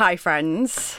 Hi, friends.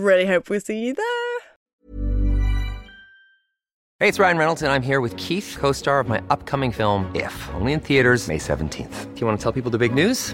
really hope we see you there. Hey, it's Ryan Reynolds, and I'm here with Keith, co star of my upcoming film, If, only in theaters, May 17th. Do you want to tell people the big news?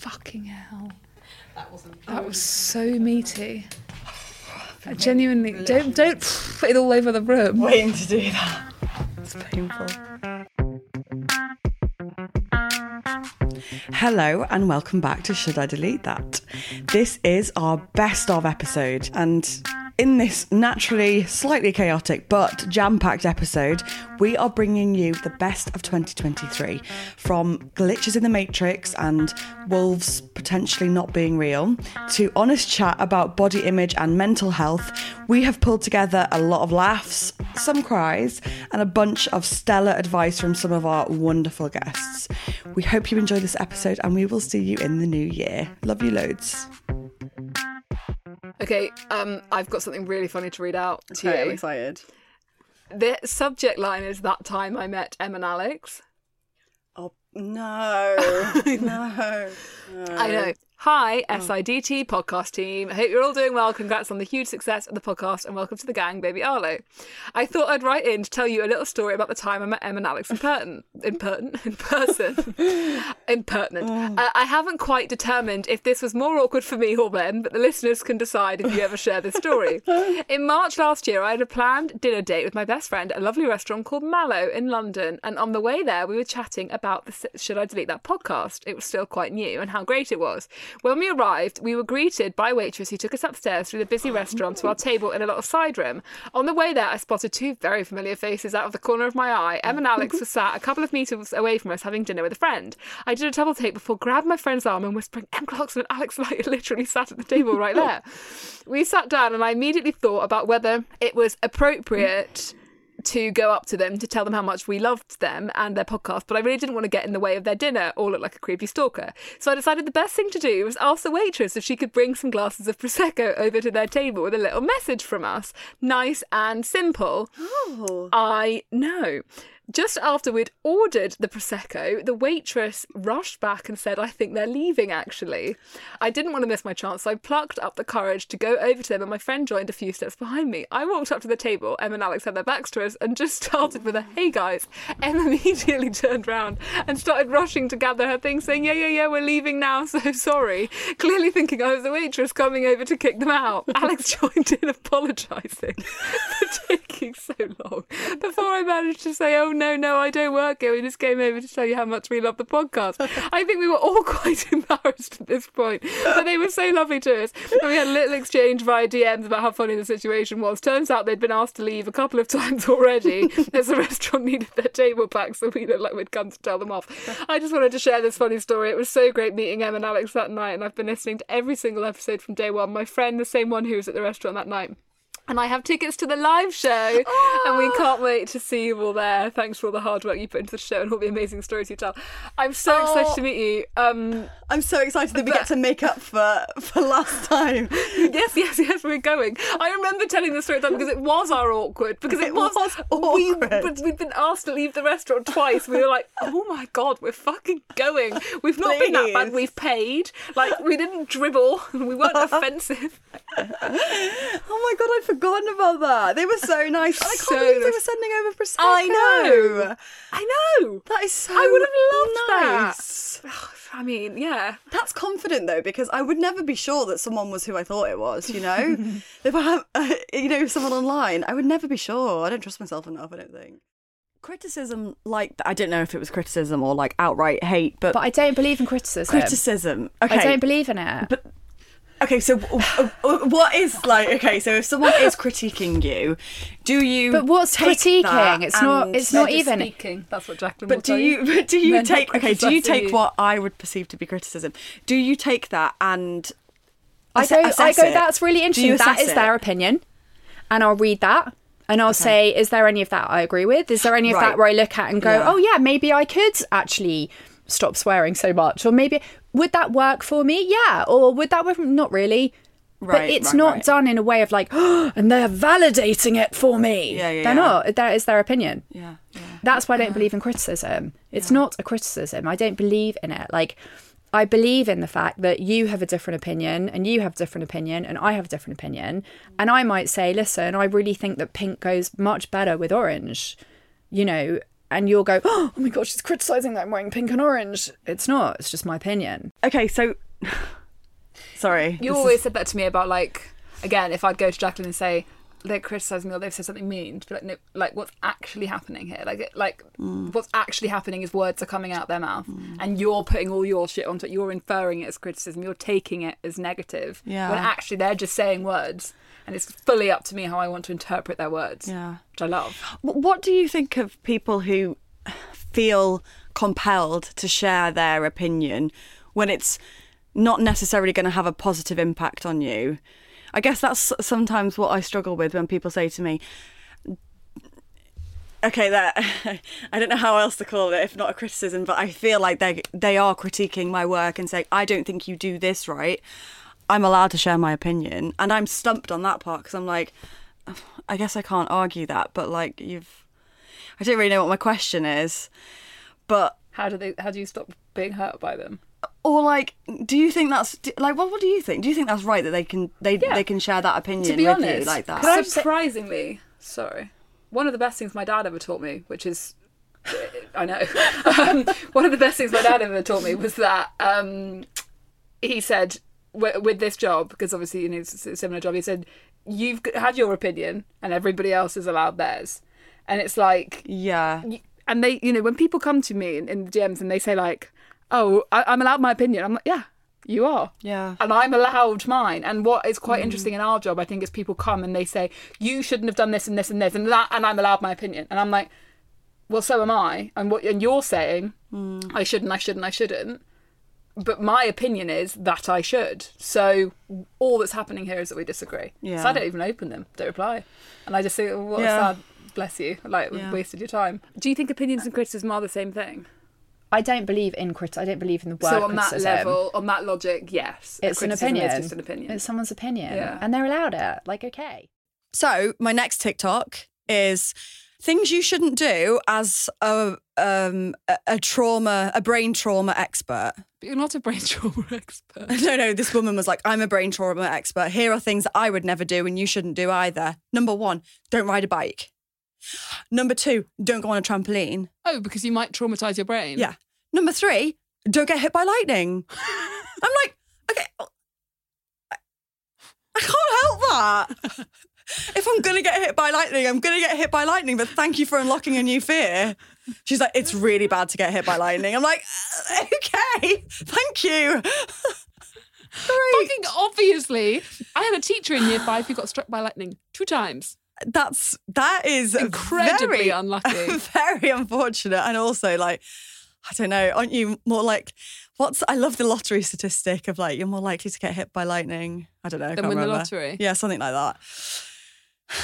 Fucking hell. That was so meaty. I genuinely don't don't put it all over the room. Waiting to do that. It's painful. Hello and welcome back to Should I Delete That? This is our best of episode, and in this naturally slightly chaotic but jam packed episode, we are bringing you the best of 2023 from glitches in the Matrix and wolves potentially not being real to honest chat about body image and mental health. We have pulled together a lot of laughs, some cries, and a bunch of stellar advice from some of our wonderful guests. We hope you enjoy this episode and we will see you in the new year. Love you loads. Okay, um, I've got something really funny to read out to you. I'm excited. The subject line is that time I met Em and Alex. Oh no, no, I know. Hi, oh. SIDT podcast team. I hope you're all doing well. Congrats on the huge success of the podcast and welcome to the gang, baby Arlo. I thought I'd write in to tell you a little story about the time I met Em and Alex in Perton. In Perton? In person. Impertinent. I, I haven't quite determined if this was more awkward for me or them, but the listeners can decide if you ever share this story. In March last year, I had a planned dinner date with my best friend at a lovely restaurant called Mallow in London. And on the way there, we were chatting about the Should I Delete That podcast. It was still quite new and how great it was. When we arrived, we were greeted by a waitress who took us upstairs through the busy oh, restaurant to our table in a little side room. On the way there, I spotted two very familiar faces out of the corner of my eye. Em and Alex were sat a couple of metres away from us having dinner with a friend. I did a double take before grabbing my friend's arm and whispering, Em Clarkson and Alex Light literally sat at the table right there. we sat down and I immediately thought about whether it was appropriate to go up to them to tell them how much we loved them and their podcast, but I really didn't want to get in the way of their dinner or look like a creepy stalker. So I decided the best thing to do was ask the waitress if she could bring some glasses of Prosecco over to their table with a little message from us. Nice and simple. Oh. I know. Just after we'd ordered the Prosecco, the waitress rushed back and said, I think they're leaving actually. I didn't want to miss my chance, so I plucked up the courage to go over to them, and my friend joined a few steps behind me. I walked up to the table, Em and Alex had their backs to us, and just started with a hey guys. Em immediately turned round and started rushing to gather her things, saying, Yeah, yeah, yeah, we're leaving now, so sorry. Clearly thinking I was the waitress coming over to kick them out. Alex joined in apologising for taking so long managed to say, Oh no, no, I don't work here. We just came over to tell you how much we love the podcast. I think we were all quite embarrassed at this point, but they were so lovely to us. And we had a little exchange via DMs about how funny the situation was. Turns out they'd been asked to leave a couple of times already as the restaurant needed their table back, so we looked like we'd come to tell them off. I just wanted to share this funny story. It was so great meeting Em and Alex that night, and I've been listening to every single episode from day one. My friend, the same one who was at the restaurant that night. And I have tickets to the live show, and we can't wait to see you all there. Thanks for all the hard work you put into the show and all the amazing stories you tell. I'm so Oh. excited to meet you. Um, I'm so excited that we get to make up for for last time. yes, yes, yes, we're going. I remember telling the story time because it was our awkward because it, It was, was We, awkward. but we'd been asked to leave the restaurant twice. We were like, oh my god, we're fucking going. We've not been that bad. We've paid. Like we didn't dribble. We weren't offensive. Oh my god, I'd forgotten about that. They were so nice. I can't So believe they were sending over prosecco. I know. I know. That is so I would have loved nice. that. I mean, yeah. That's confident though, because I would never be sure that someone was who I thought it was. You know, if I have, uh, you know, someone online, I would never be sure. I don't trust myself enough. I don't think. Criticism, like I don't know if it was criticism or like outright hate, but, But I don't believe in criticism. criticism. Okay, I don't believe in it. But okay, so what is like? Okay, so if someone is critiquing you, do you? But what's take critiquing? that It's not- it's not even- speaking. That's what Jacqueline will But do you? But do you take? Okay, do you take you. what I would perceive to be criticism? Do you take that and? I ass- go, I go. it? That's really interesting. you That assess is it? their opinion, and I'll read that, and I'll say, is there any of that I agree with? Is there any of Right. that where I look at and go, Yeah. oh yeah, maybe I could actually stop swearing so much, or maybe would that work for me? Yeah, or would that work? Not really. right, but it's right, not right. done in a way of like, oh, and they're validating it for me. Yeah, yeah, They're yeah. not. That is their opinion. Yeah, yeah. That's why I don't believe in criticism. It's not a criticism. I don't believe in it. Like, I believe in the fact that you have a different opinion and you have a different opinion and I have a different opinion. And I might say, listen, I really think that pink goes much better with orange, you know, and you'll go, oh my God, she's criticizing that I'm wearing pink and orange. It's not. It's just my opinion. Okay, so sorry. You always is- said that to me about like again, if I'd go to Jacqueline and say they criticise me or they've said something mean, to be like, no, like what's actually happening here? Like, it- like Mm. what's actually happening is words are coming out their mouth, and you're putting all your shit onto it. You're inferring it as criticism. You're taking it as negative. Yeah. When actually they're just saying words, and it's fully up to me how I want to interpret their words. Yeah. Which I love. What do you think of people who feel compelled to share their opinion when it's not necessarily going to have a positive impact on you? I guess that's sometimes what I struggle with when people say to me, okay, that I don't know how else to call it if not a criticism, but I feel like they they are critiquing my work and saying I don't think you do this right. I'm allowed to share my opinion, and I'm stumped on that part because I'm like, I guess I can't argue that, but like you've, I don't really know what my question is, but How do they? How do you stop being hurt by them? or like, do you think that's do- like what? What do you think? Do you think that's right that they can they Yeah. they can share that opinion to be with honest, you like that? I surprisingly, sorry, one of the best things my dad ever taught me, which is, I know, um, one of the best things my dad ever taught me was that um, he said with, with this job because obviously you know it's a similar job. He said you've had your opinion and everybody else is allowed theirs, and it's like yeah, and they you know when people come to me in, in the DMs and they say like oh I, I'm allowed my opinion I'm like yeah you are. Yeah. and I'm allowed mine. And what is quite mm. interesting in our job I think is people come and they say you shouldn't have done this and this and this and that and I'm allowed my opinion. And I'm like well so am I. And what and you're saying mm. I shouldn't I shouldn't I shouldn't but my opinion is that I should so all that's happening here is that we disagree Yeah. so I don't even open them don't reply and I just say oh, what Yeah. a sad bless you like Yeah. wasted your time do you think opinions and criticism are the same thing I don't believe in crit. I don't believe in the word so on that level on that logic yes it's an opinion. is just an opinion It's someone's opinion, Yeah. and they're allowed it. Like, okay. So my next TikTok is things you shouldn't do as a um a, a trauma a brain trauma expert. but you're not a brain trauma expert No, no, this woman was like, I'm a brain trauma expert. Here are things that I would never do and you shouldn't do either. Number one, don't ride a bike. Number two, don't go on a trampoline. oh because you might traumatize your brain Yeah. Number three, don't get hit by lightning. I'm like, okay, I, I can't help that. If I'm gonna get hit by lightning, I'm gonna get hit by lightning. But thank you for unlocking a new fear. She's like, it's really bad to get hit by lightning. I'm like, "Uh, okay, thank you. Great. Fucking obviously. I had a teacher in year five who got struck by lightning two times. That's that is Incredibly very, unlucky. very unfortunate, and also like. I don't know. Aren't you more like what's? I love the lottery statistic of like you're more likely to get hit by lightning. I don't know. Than can't win the lottery? Yeah, something like that.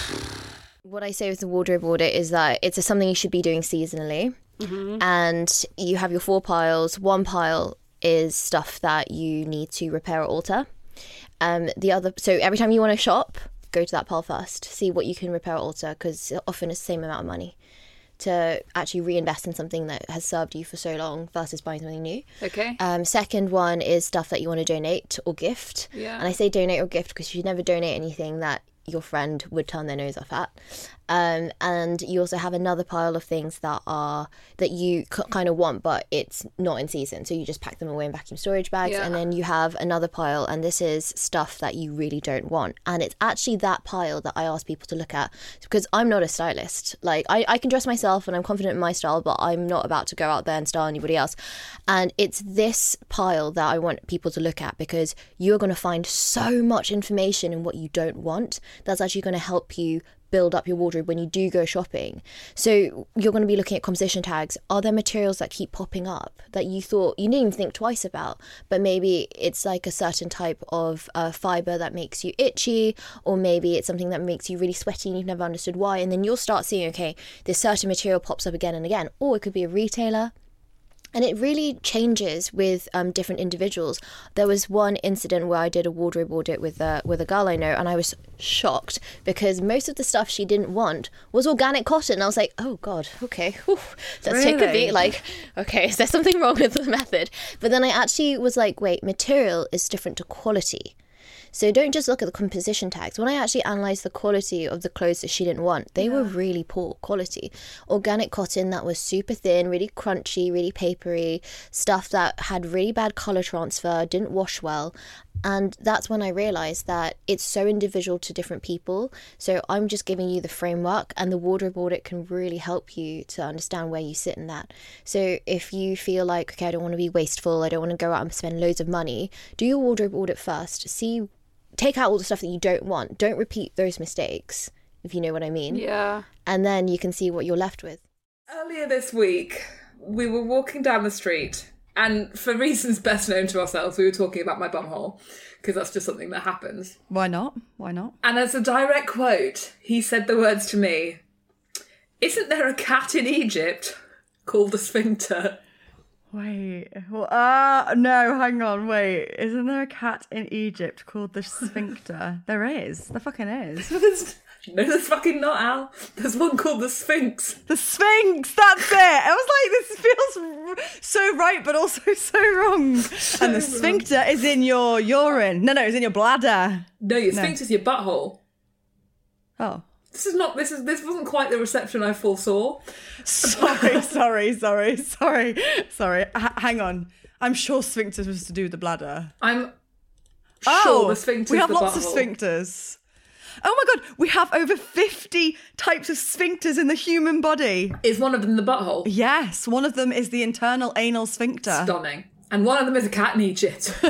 What I say with the wardrobe audit is that it's a, something you should be doing seasonally. And you have your four piles. One pile is stuff that you need to repair or alter. Um, the other, so every time you want to shop, go to that pile first. See what you can repair or alter because often it's the same amount of money. to actually reinvest in something that has served you for so long versus buying something new. Okay. Um, second one is stuff that you want to donate or gift. Yeah. And I say donate or gift because you should never donate anything that your friend would turn their nose off at. Um, and you also have another pile of things that are that you c- kind of want, but it's not in season. So you just pack them away in vacuum storage bags. Yeah. And then you have another pile, and this is stuff that you really don't want. And it's actually that pile that I ask people to look at because I'm not a stylist. Like I, I can dress myself and I'm confident in my style, but I'm not about to go out there and style anybody else. And it's this pile that I want people to look at because you're going to find so much information in what you don't want that's actually going to help you build up your wardrobe when you do go shopping. So you're going to be looking at composition tags. Are there materials that keep popping up that you thought you didn't even think twice about, but maybe it's like a certain type of uh, fiber that makes you itchy, or maybe it's something that makes you really sweaty and you've never understood why. And then you'll start seeing, okay, this certain material pops up again and again, or it could be a retailer and it really changes with um, different individuals. There was one incident where I did a wardrobe audit with a with a girl I know, and I was shocked because most of the stuff she didn't want was organic cotton. I was like, oh god, okay, whew, let's take a beat. Like, okay, is there something wrong with the method? But then I actually was like, wait, material is different to quality. So don't just look at the composition tags. When I actually analysed the quality of the clothes that she didn't want, they were really poor quality. Organic cotton that was super thin, really crunchy, really papery, stuff that had really bad colour transfer, didn't wash well. And that's when I realised that it's so individual to different people. So I'm just giving you the framework, and the wardrobe audit can really help you to understand where you sit in that. So if you feel like, okay, I don't want to be wasteful, I don't want to go out and spend loads of money, do your wardrobe audit first. See take out all the stuff that you don't want. Don't repeat those mistakes, if you know what I mean. Yeah. And then you can see what you're left with. Earlier this week, we were walking down the street, and for reasons best known to ourselves, we were talking about my bumhole because that's just something that happens. Why not? Why not? And as a direct quote, he said the words to me Isn't there a cat in Egypt called the sphincter? Wait. Well, uh, no, hang on. Wait. Isn't there a cat in Egypt called the sphincter? there is. There fucking is. There's- no, there's fucking not, Al. There's one called the Sphinx. The Sphinx. That's it. I was like, this feels so right, but also so wrong. and the sphincter is in your urine. No, no, it's in your bladder. No, your Sphinx is your butthole. Oh. This is not. This is. This wasn't quite the reception I foresaw. Sorry, sorry, sorry, sorry, sorry. H- hang on. I'm sure sphincters was to do with the bladder. I'm Oh, sure the sphincter. we have lots of sphincters. Oh my god, we have over 50 types of sphincters in the human body. Is one of them the butthole? Yes, one of them is the internal anal sphincter. Stunning. And one of them is a cat in Egypt.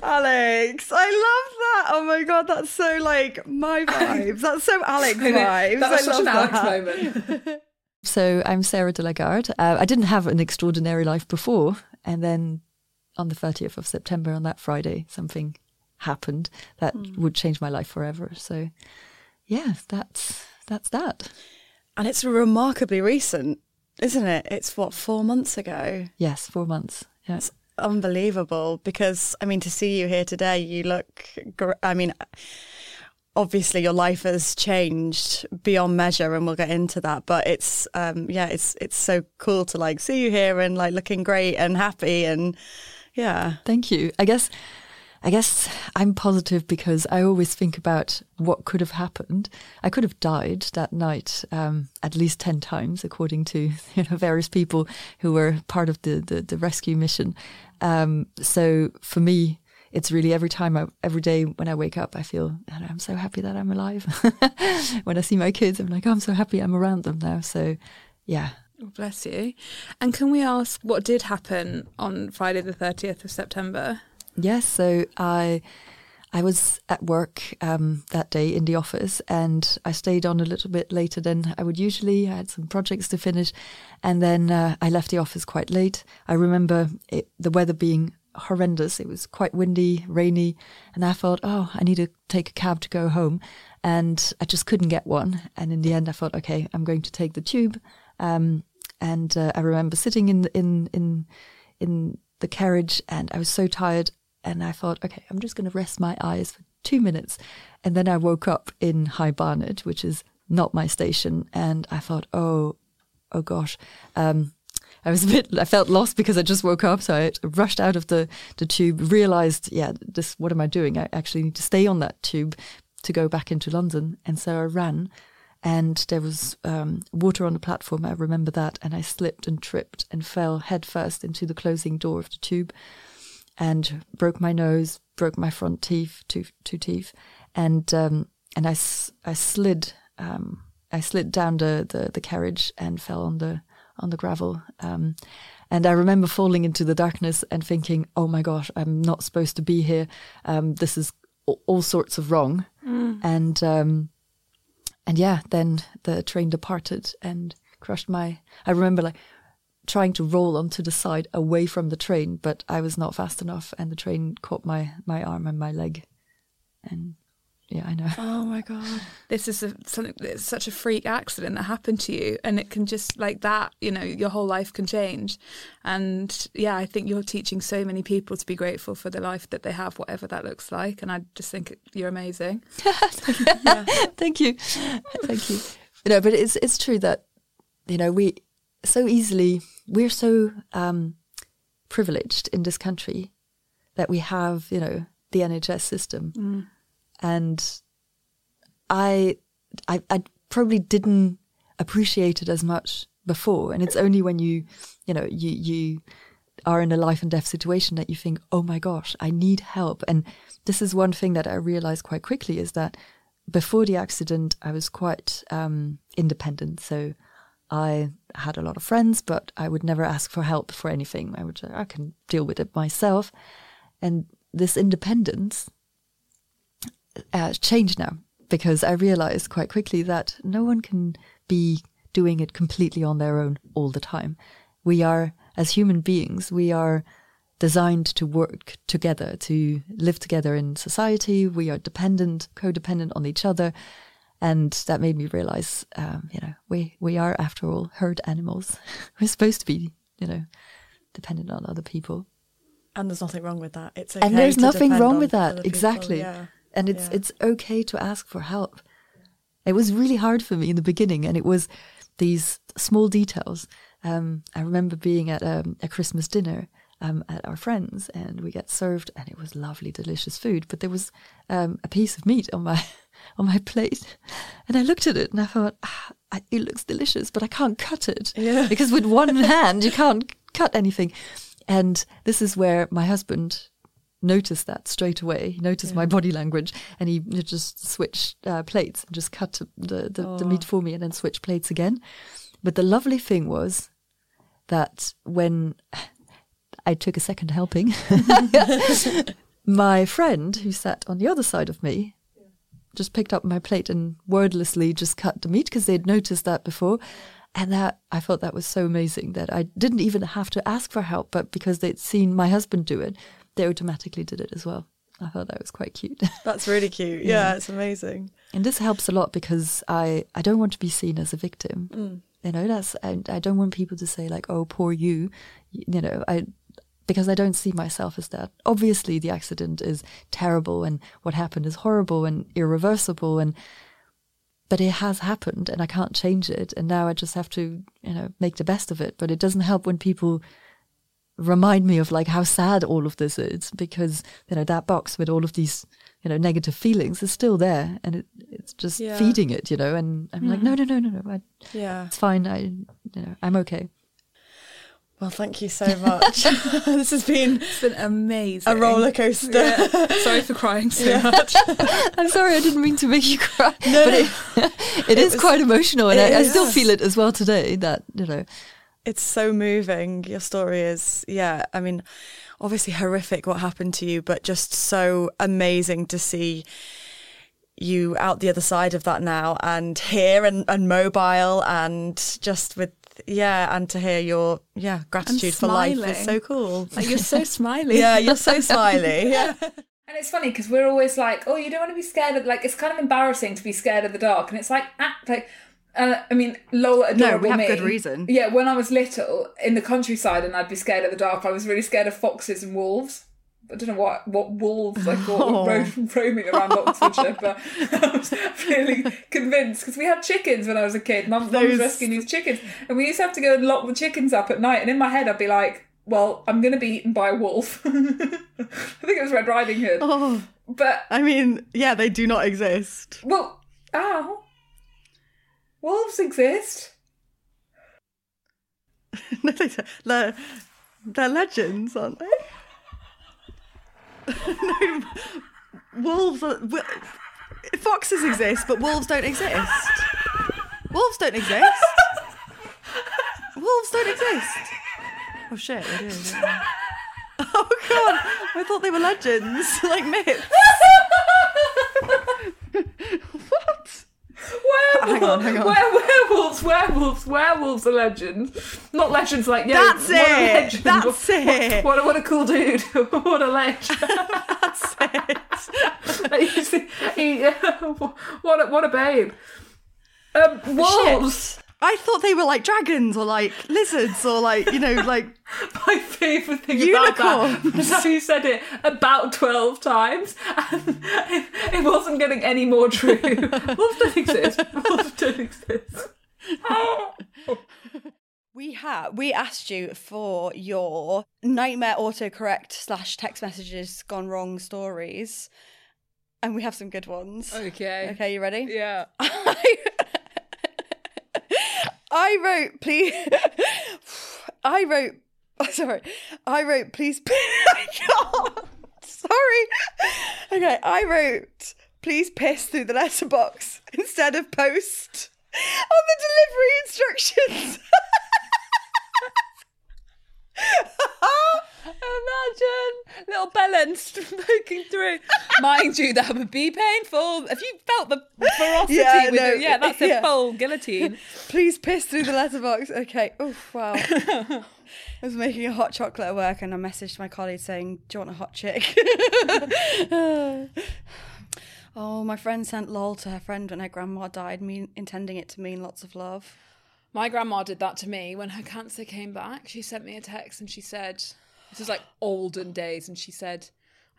Alex, I love that. Oh my god, that's so like my vibes. That's so Alex vibes. that was I such an Alex that. moment. So I'm Sarah de Lagarde. Uh, I didn't have an extraordinary life before, and then on the 30th of September, on that Friday, something happened that would change my life forever. So, yeah, that's that's that. And it's remarkably recent, isn't it? It's what, four months ago? Yes, four months. Yeah. It's unbelievable because I mean to see you here today you look gr- I mean obviously your life has changed beyond measure and we'll get into that but it's um yeah it's it's so cool to like see you here and like looking great and happy and yeah Thank you. I guess I guess I'm positive because I always think about what could have happened. I could have died that night um, at least ten times, according to you know various people who were part of the the, the rescue mission. Um, so for me, it's really every time, I, every day when I wake up, I feel and I'm so happy that I'm alive. when I see my kids, I'm like, oh, I'm so happy I'm around them now. So yeah, Oh, bless you. And can we ask what did happen on Friday, the 30th of September? Yes, so I I was at work um, that day in the office, and I stayed on a little bit later than I would usually. I had some projects to finish, and then uh, I left the office quite late. I remember it, the weather being horrendous. It was quite windy, rainy, and I thought, oh, I need to take a cab to go home, and I just couldn't get one. And in the end, I thought, okay, I'm going to take the tube. Um, and uh, I remember sitting in in in in the carriage, and I was so tired. And I thought, okay, I'm just going to rest my eyes for two minutes. And then I woke up in High Barnet, which is not my station. And I thought, oh, oh gosh. Um, I was a bit, I felt lost because I just woke up. So I rushed out of the, the tube, realized, yeah, this, what am I doing? I actually need to stay on that tube to go back into London. And so I ran and there was um, water on the platform. I remember that. And I slipped and tripped and fell headfirst into the closing door of the tube and broke my nose, broke my front teeth, two, two teeth. And, um, and I, I slid, um, I slid down the, the, the carriage and fell on the, on the gravel. Um, and I remember falling into the darkness and thinking, "Oh my gosh, I'm not supposed to be here. Um, this is all, sorts of wrong." Mm. And um, and yeah, then the train departed and crushed my. I remember like trying to roll onto the side away from the train, but I was not fast enough, and the train caught my my arm and my leg, and yeah, I know. Oh my god, this is a, something. It's such a freak accident that happened to you, and it can just like that. You know, your whole life can change. And yeah, I think you're teaching so many people to be grateful for the life that they have, whatever that looks like. And I just think you're amazing. Thank you, thank you. You know, but it's it's true that you know we so easily we're so um, privileged in this country that we have you know the NHS system. Mm and I, I, I probably didn't appreciate it as much before. And it's only when you, you know, you you are in a life and death situation that you think, oh my gosh, I need help. And this is one thing that I realized quite quickly is that before the accident, I was quite um, independent. So I had a lot of friends, but I would never ask for help for anything. I would, say, I can deal with it myself. And this independence uh, changed now because I realized quite quickly that no one can be doing it completely on their own all the time. We are, as human beings, we are designed to work together, to live together in society. We are dependent, codependent on each other. And that made me realize, um, you know, we, we are, after all, herd animals. We're supposed to be, you know, dependent on other people. And there's nothing wrong with that. It's okay and there's nothing wrong with that. Exactly. Yeah and it's yeah. it's okay to ask for help. It was really hard for me in the beginning, and it was these small details. Um, I remember being at um, a Christmas dinner um, at our friends, and we get served, and it was lovely, delicious food. But there was um, a piece of meat on my on my plate, and I looked at it, and I thought, ah, it looks delicious, but I can't cut it yeah. because with one hand you can't cut anything. And this is where my husband noticed that straight away. He noticed yeah. my body language, and he just switched uh, plates and just cut the the, oh. the meat for me, and then switched plates again. But the lovely thing was that when I took a second helping, my friend who sat on the other side of me just picked up my plate and wordlessly just cut the meat because they'd noticed that before. And that I thought that was so amazing that I didn't even have to ask for help, but because they'd seen my husband do it, they automatically did it as well. I thought that was quite cute. That's really cute. Yeah, yeah, it's amazing. And this helps a lot because I, I don't want to be seen as a victim. Mm. You know, that's I, I don't want people to say like, "Oh, poor you," you know. I because I don't see myself as that. Obviously, the accident is terrible, and what happened is horrible and irreversible, and but it has happened, and I can't change it. And now I just have to, you know, make the best of it. But it doesn't help when people remind me of like how sad all of this is because you know that box with all of these you know negative feelings is still there and it, it's just yeah. feeding it you know and i'm mm. like no no no no no I, yeah it's fine i you know i'm okay well thank you so much. This has been it's been amazing. a roller coaster. Yeah. sorry for crying so yeah. much. I'm sorry i didn't mean to make you cry no, but it, it, it is was, quite emotional and I, I still feel it as well today that you know. It's so moving. Your story is, yeah, I mean, obviously horrific what happened to you, but just so amazing to see you out the other side of that now and here and, and mobile and just with yeah and to hear your yeah gratitude for life is so cool like you're so smiley yeah you're so smiley yeah and it's funny because we're always like oh you don't want to be scared of like it's kind of embarrassing to be scared of the dark and it's like act like uh, I mean, low adorable No, we have me. good reason. Yeah, when I was little in the countryside and I'd be scared of the dark, I was really scared of foxes and wolves. I don't know what what wolves I thought oh. were ro- roaming around Oxfordshire, but I was really convinced because we had chickens when I was a kid. Mum, mum was rescuing these chickens, and we used to have to go and lock the chickens up at night. And in my head, I'd be like, "Well, I'm going to be eaten by a wolf." I think it was Red Riding Hood, Oh, but I mean, yeah, they do not exist. well, ow, wolves exist. No, they don't. they're, they're legends, aren't they? No, wolves are. Foxes exist, but wolves don't exist. Wolves don't exist. Wolves don't exist. Oh shit, they do. they? Oh god, I thought they were legends, like myths. what? Werewolves, Hang on, hang on. Were- werewolves, werewolves, werewolves are legends. Not legends like yeah. That's what a it, legend. that's what, it. What, a- what a cool dude. what a legend. That's it. He- what a, what a babe. Um, wolves. I thought they were like dragons or like lizards or like you know like My favourite thing about that Unicorns. you said it about twelve times, and it, it wasn't getting any more true. wolves don't exist. Wolves don't exist. We have we asked you for your nightmare autocorrect slash text messages gone wrong stories, and we have some good ones. Okay. Okay, you ready? Yeah. I wrote, please. I wrote. Sorry, I wrote, please. I can't. Sorry. Okay, I wrote, please piss through the letterbox instead of post on the delivery instructions. Imagine little bellends poking through. Mind you, that would be painful. Have you felt the ferocity? Yeah, with no, it? yeah, that's a yeah. full guillotine. Please piss through the letterbox. Okay. Oh wow. I was making a hot chocolate at work and I messaged my colleague saying, Do you want a hot chick? oh, my friend sent lol to her friend when her grandma died, mean intending it to mean lots of love. My grandma did that to me when her cancer came back. She sent me a text and she said, "This was like olden days," and she said,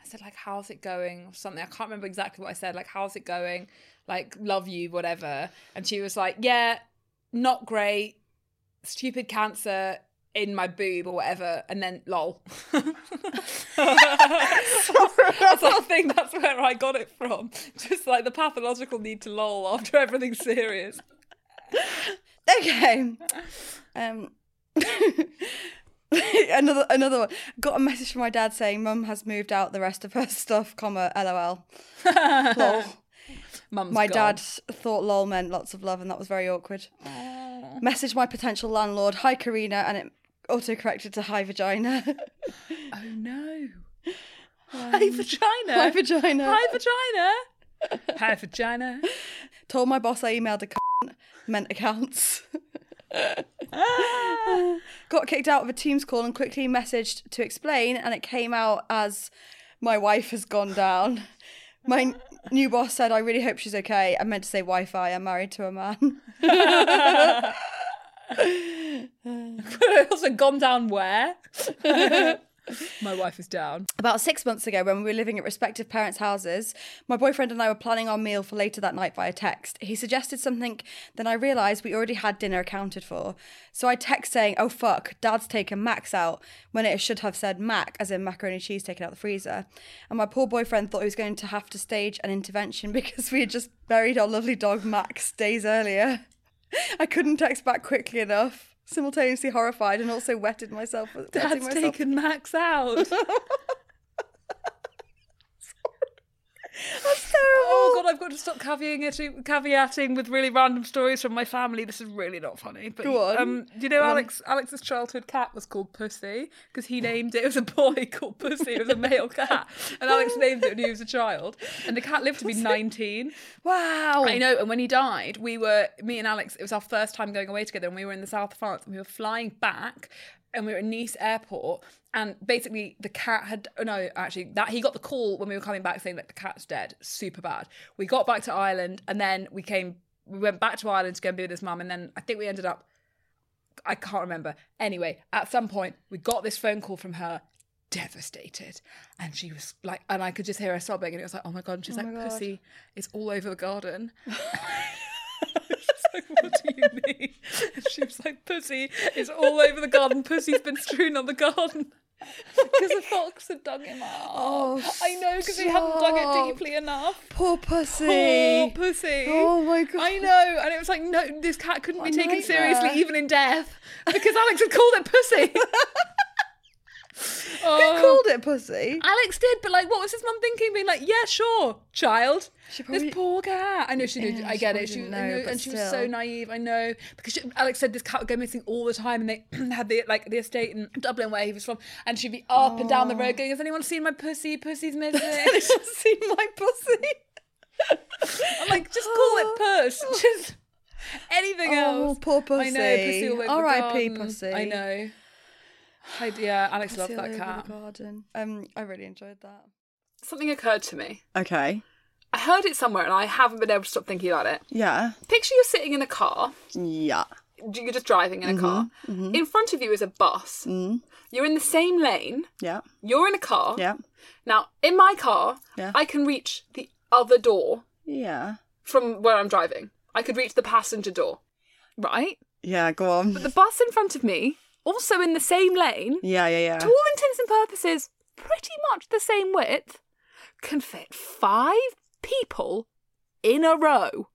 "I said like, how's it going?" or something. I can't remember exactly what I said. Like, how's it going? Like, love you, whatever. And she was like, "Yeah, not great. Stupid cancer." In my boob or whatever, and then lol. That's I think that's where I got it from. Just like the pathological need to lol after everything's serious. Okay. Um another another one. Got a message from my dad saying mum has moved out the rest of her stuff, comma, lol. Lol. Mum's My gone. dad thought lol meant lots of love, and that was very awkward. Message my potential landlord, hi Karina, and it autocorrected to hi vagina. Oh no. Um, hi vagina. hi vagina. Hi vagina. Hi vagina. Told my boss I emailed a meant accounts. Got kicked out of a Teams call and quickly messaged to explain, and it came out as my wife has gone down. My new boss said, I really hope she's okay. I meant to say Wi Fi. I'm married to a man. also gone down where? My wife is down. About six months ago, when we were living at respective parents' houses, my boyfriend and I were planning our meal for later that night via text. He suggested something, then I realised we already had dinner accounted for. So I text saying, Oh fuck, dad's taken Max out, when it should have said Mac, as in macaroni and cheese taken out the freezer. And my poor boyfriend thought he was going to have to stage an intervention because we had just buried our lovely dog Max days earlier. I couldn't text back quickly enough. Simultaneously horrified and also wetted myself. Dad's myself. taken Max out. That's terrible. Oh god, I've got to stop caveating, caveating with really random stories from my family. This is really not funny. But Go on. Um, do you know Alex? Alex's childhood cat was called Pussy because he named it. It was a boy called Pussy. It was a male cat, and Alex named it when he was a child. And the cat lived to be nineteen. Wow. I know. And when he died, we were me and Alex. It was our first time going away together, and we were in the south of France, and we were flying back, and we were at Nice airport. And basically, the cat had oh no, actually, that he got the call when we were coming back saying that the cat's dead, super bad. We got back to Ireland, and then we came. We went back to Ireland to go and be with his mum, and then I think we ended up. I can't remember. Anyway, at some point, we got this phone call from her devastated. And she was like, and I could just hear her sobbing. And it was like, oh my God. And she's oh like, pussy is all over the garden. Like, what do you mean? And she was like, pussy is all over the garden. Pussy's been strewn on the garden. Because a fox had dug him up. Oh, I know, because he hadn't dug it deeply enough. Poor pussy. Poor pussy. Oh my God. I know. And it was like, no, this cat couldn't be What a taken nightmare. seriously even in death because Alex had called it pussy. Who Oh. called it pussy? Alex did, but like, what was his mum thinking? Being like, yeah, sure, child. She probably- this poor cat. I know she did. Yeah, I get probably it. She, know, know, and she was so naive. I know because she, Alex said this cat would go missing all the time, and they had the like the estate in Dublin where he was from, and she'd be up and down the road going, "Has anyone seen my pussy? Pussy's missing." Has anyone seen my pussy. I'm like, just call it puss. Just anything Oh, else. poor pussy. I know, pussy all pussy. R.I.P. pussy. I know. I, yeah, Alex loved that over cat. the garden. Um, I really enjoyed that. Something occurred to me. Okay. I heard it somewhere and I haven't been able to stop thinking about it. Yeah. Picture you're sitting in a car. Yeah. You're just driving in a car. Mm-hmm, In front of you is a bus. You're in the same lane. Yeah. You're in a car. Yeah. Now, in my car, Yeah. I can reach the other door Yeah. from where I'm driving. I could reach the passenger door. Right? Yeah. Go on. But the bus in front of me, also in the same lane, Yeah. Yeah. Yeah. to all intents and purposes, pretty much the same width, can fit five people in a row.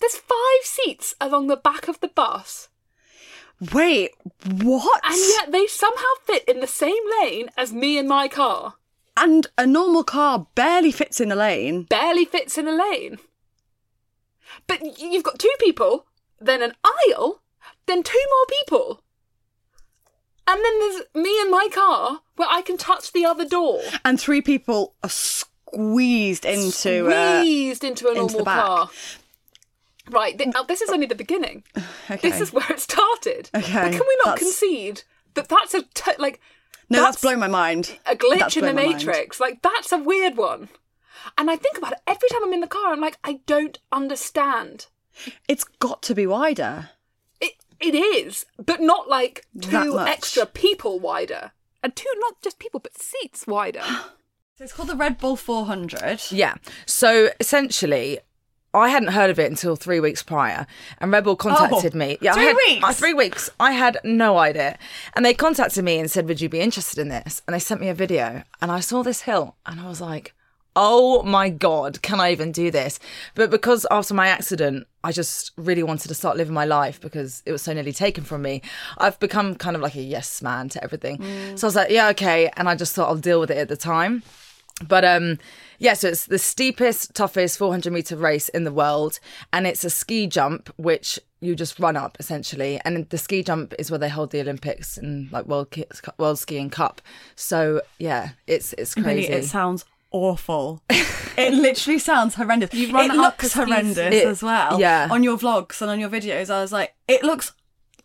There's five seats along the back of the bus, Wait. What? and yet they somehow fit in the same lane as me and my car. And a normal car barely fits in a lane. Barely fits in a lane. But you've got two people, then an aisle, then two more people. And then there's me and my car where I can touch the other door. And three people are squeezed into. Uh, squeezed into a normal the car. Right, th- uh, this is only the beginning. okay. This is where it started. Okay, But can we not that's- concede that that's a t- like no, that's, that's blowing my mind. a glitch That's in the blown matrix? Like that's a weird one. And I think about it every time I'm in the car. I'm like, I don't understand. It's got to be wider. It it is, but not like two extra people wider, and two not just people but seats wider. So it's called the Red Bull 400. Yeah. So essentially, I hadn't heard of it until three weeks prior, and Red Bull contacted Oh, me. Yeah, three I had, weeks? uh, three weeks. I had no idea, and they contacted me and said, "Would you be interested in this?" And they sent me a video, and I saw this hill, and I was like. Oh my God, can I even do this? But because after my accident, I just really wanted to start living my life because it was so nearly taken from me. I've become kind of like a yes man to everything. So I was like, yeah, okay. And I just thought I'll deal with it at the time. But um, yeah, so it's the steepest, toughest 400 meter race in the world, and it's a ski jump which you just run up essentially. And the ski jump is where they hold the Olympics and like World World Skiing Cup. So yeah, it's it's Really, crazy. it sounds awful. it literally sounds horrendous. You run it up looks horrendous It- as well. yeah. On your vlogs and on your videos, I was like, it looks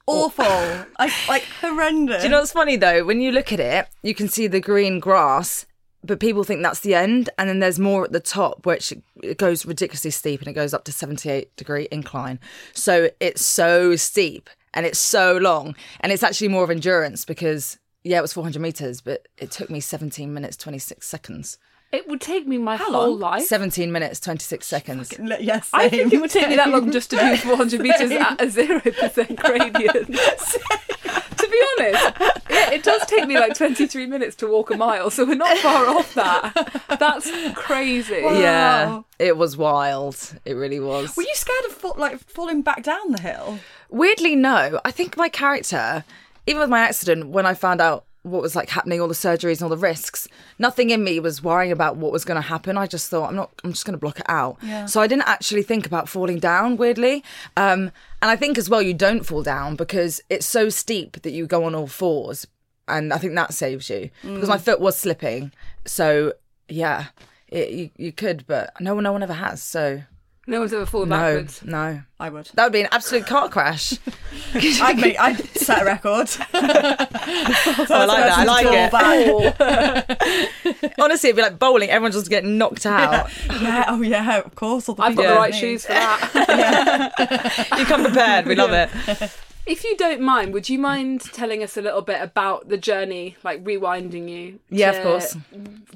awful. like, like horrendous. Do you know what's funny though? When you look at it, you can see the green grass, but people think that's the end, and then there's more at the top, which it goes ridiculously steep, and it goes up to 78 degree incline. So it's so steep and it's so long, and it's actually more of endurance because yeah, it was 400 meters, but it took me 17 minutes 26 seconds. It would take me my How whole long? life. 17 minutes 26 seconds. Yes, I think same. it would take me that long just to do 400 meters at a zero percent gradient. to be honest, yeah, it does take me like 23 minutes to walk a mile, so we're not far off that. That's crazy. Yeah, it was wild. It really was. Were you scared of fall, like falling back down the hill? Weirdly, no. I think my character, even with my accident, when I found out what was like happening, all the surgeries and all the risks, nothing in me was worrying about what was going to happen. I just thought, I'm not, I'm just going to block it out. Yeah. So I didn't actually think about falling down, weirdly. Um, and I think as well, you don't fall down because it's so steep that you go on all fours. And I think that saves you because my foot was slipping. So yeah, it, you, you could, but no one, no one ever has. So No one's ever fallen no, backwards. no. I would. That would be an absolute car crash. I'd, make, I'd set a record. I like that. I like it. Honestly, it'd be like bowling. Everyone just get knocked out. yeah, oh yeah, of course. All the I've got the right shoes for that. you come prepared. We love it. If you don't mind, would you mind telling us a little bit about the journey, like rewinding you? Yeah, of course.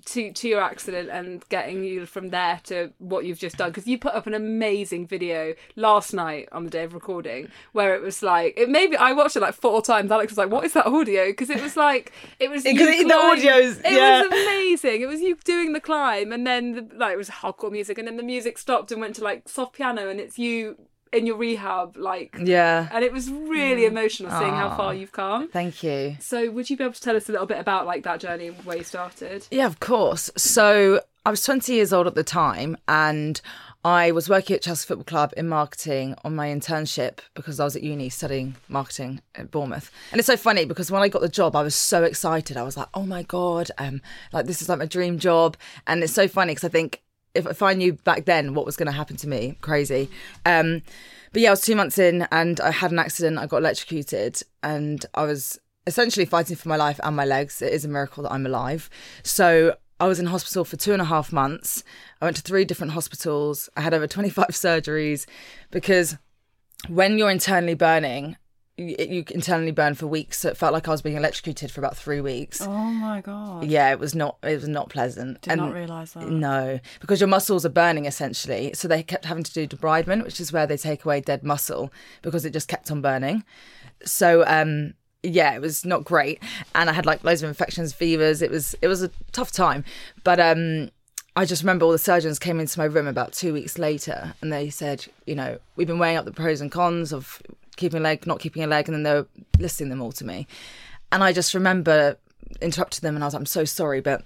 To to your accident and getting you from there to what you've just done, because you put up an amazing video last night on the day of recording, where it was like it maybe I watched it like four times. Alex was like, "What is that audio?" Because it was like it was the audio's- It yeah. was amazing. It was you doing the climb, and then the, like it was hardcore music, and then the music stopped and went to like soft piano, and it's you in your rehab, like Yeah. and it was really emotional seeing how far you've come. Thank you. So, would you be able to tell us a little bit about like that journey, and where you started? Yeah, of course. So I was 20 years old at the time and I was working at Chelsea Football Club in marketing on my internship because I was at uni studying marketing at Bournemouth. And it's so funny because when I got the job, I was so excited. I was like, oh my God, um, like this is like my dream job. And it's so funny because I think if, if I knew back then what was going to happen to me, crazy. Um, but yeah, I was two months in and I had an accident. I got electrocuted and I was essentially fighting for my life and my legs. It is a miracle that I'm alive. So I was in hospital for two and a half months. I went to three different hospitals. I had over 25 surgeries because when you're internally burning, you, you internally burn for weeks. So it felt like I was being electrocuted for about three weeks. Oh my god. Yeah, it was not. It was not pleasant. Did not realise that. No, because your muscles are burning essentially. So they kept having to do debridement, which is where they take away dead muscle because it just kept on burning. So um, yeah, it was not great, and I had like loads of infections, fevers. It was it was a tough time, but um. I just remember all the surgeons came into my room about two weeks later and they said, you know, we've been weighing up the pros and cons of keeping a leg, not keeping a leg, and then they were listing them all to me. And I just remember interrupting them and I was like, I'm so sorry, but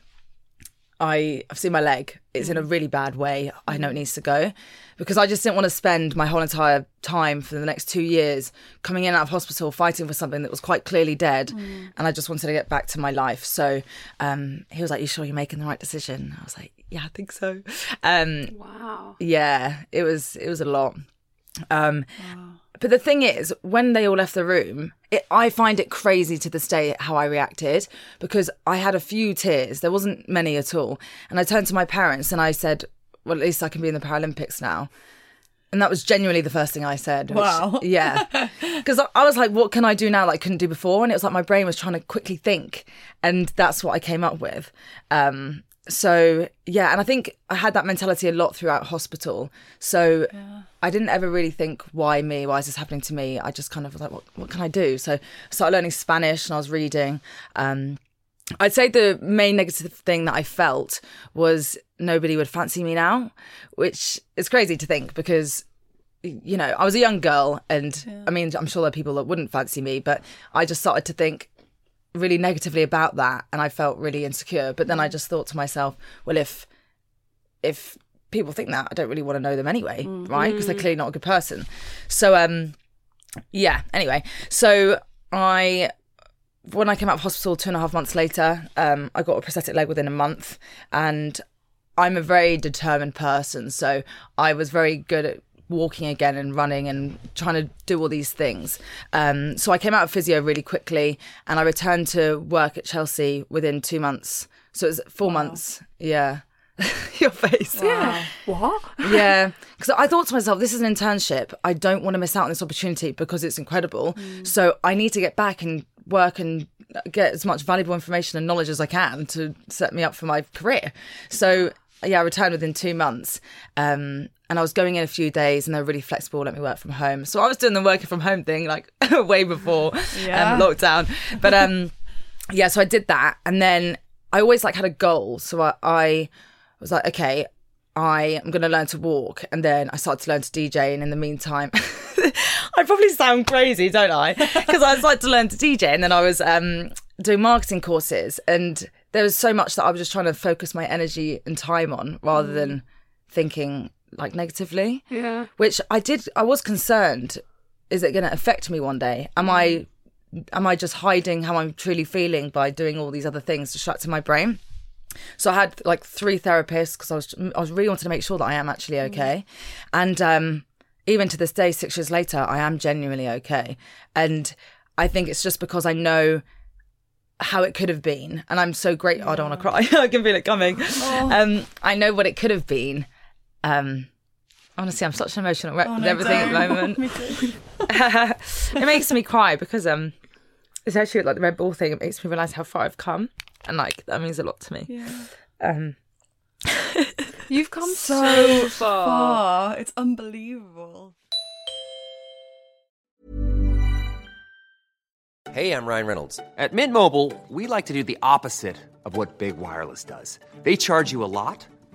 I, I've seen my leg. It's in a really bad way. I know it needs to go because I just didn't want to spend my whole entire time for the next two years coming in and out of hospital fighting for something that was quite clearly dead. And I just wanted to get back to my life. So um, he was like, You sure you're making the right decision? I was like, Yeah, I think so. Um, Wow. yeah, it was it was a lot. Um, But the thing is, when they all left the room, it, I find it crazy to this day how I reacted because I had a few tears. There wasn't many at all, and I turned to my parents and I said, "Well, at least I can be in the Paralympics now." And that was genuinely the first thing I said. which- Wow. yeah. Because I, I was like, what can I do now that I couldn't do before? And it was like my brain was trying to quickly think. And that's what I came up with. Um, so, yeah. And I think I had that mentality a lot throughout hospital. So I didn't ever really think, why me? Why is this happening to me? I just kind of was like, what, what can I do? So I started learning Spanish and I was reading. Um, I'd say the main negative thing that I felt was nobody would fancy me now, which is crazy to think because, you know, I was a young girl and I mean, I'm sure there are people that wouldn't fancy me, but I just started to think really negatively about that and I felt really insecure. But then I just thought to myself, well, if, if people think that, I don't really want to know them anyway, right? Because they're clearly not a good person. So, um, yeah, anyway, so I when I came out of hospital two and a half months later, um, I got a prosthetic leg within a month, and I'm a very determined person, so I was very good at walking again and running and trying to do all these things. Um, so I came out of physio really quickly, and I returned to work at Chelsea within two months. So it was four months. Yeah. Your face. Yeah. What? Yeah, because I thought to myself, this is an internship. I don't want to miss out on this opportunity because it's incredible. So I need to get back and work and get as much valuable information and knowledge as I can to set me up for my career. So yeah, I returned within two months. Um, and I was going in a few days and they were really flexible, let me work from home. So I was doing the working from home thing like way before Yeah. um, lockdown. But um, yeah, so I did that. And then I always like had a goal. So I, I was like, okay, I am going to learn to walk. And then I started to learn to DJ. And in the meantime, I probably sound crazy, don't I? Because I started to learn to DJ. And then I was um, doing marketing courses. And there was so much that I was just trying to focus my energy and time on rather than thinking like negatively. Yeah. Which I did, I was concerned. Is it going to affect me one day? Am I am I just hiding how I'm truly feeling by doing all these other things, to shut to my brain? So I had like three therapists because I was I was really wanted to make sure that I am actually okay, and um, even to this day, six years later, I am genuinely okay, and I think it's just because I know how it could have been, and I'm so great. I don't want to cry. I can feel it coming. Um, I know what it could have been. Um, Honestly, I'm such an emotional wreck Oh, with no, everything at the don't. moment. Me too. it makes me cry because um, it's actually like the Red Bull thing. It makes me realize how far I've come, and like that means a lot to me. Yeah. Um, You've come So so, far. far. It's unbelievable. Hey, I'm Ryan Reynolds. At Mint Mobile, we like to do the opposite of what Big Wireless does. They charge you a lot,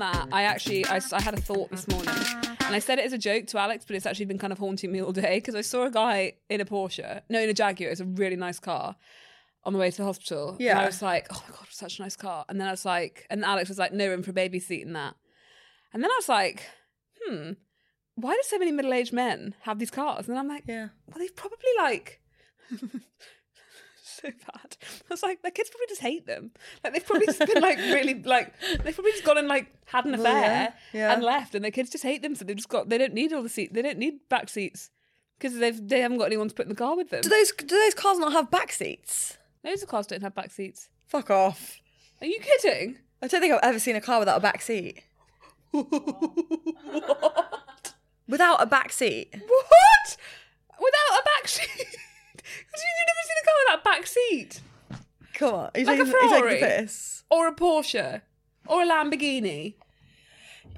On that, I actually I, I had a thought this morning, and I said it as a joke to Alex, but it's actually been kind of haunting me all day because I saw a guy in a Porsche, no, in a Jaguar. It's a really nice car. On the way to the hospital, and Yeah. I was like, "Oh my god, such a nice car!" And then I was like, and Alex was like, "No room for a baby seat in that." And then I was like, "Hmm, why do so many middle-aged men have these cars?" And then I'm like, Yeah. well, they've probably like so bad. I was like, their kids probably just hate them. Like they've probably just been like really like they've probably just gone and like had an affair yeah, yeah. and left, and their kids just hate them. So they've just got they don't need all the seats. They don't need back seats because they've they haven't got anyone to put in the car with them. Do those do those cars not have back seats? Those cars don't have back seats. Fuck off. Are you kidding? I don't think I've ever seen a car without a back seat. what? Without a back seat. What? Without a back seat? Because you've never seen a car without a back seat, Come on. Are you Like a taking, are you Ferrari? the or a Porsche, or a Lamborghini.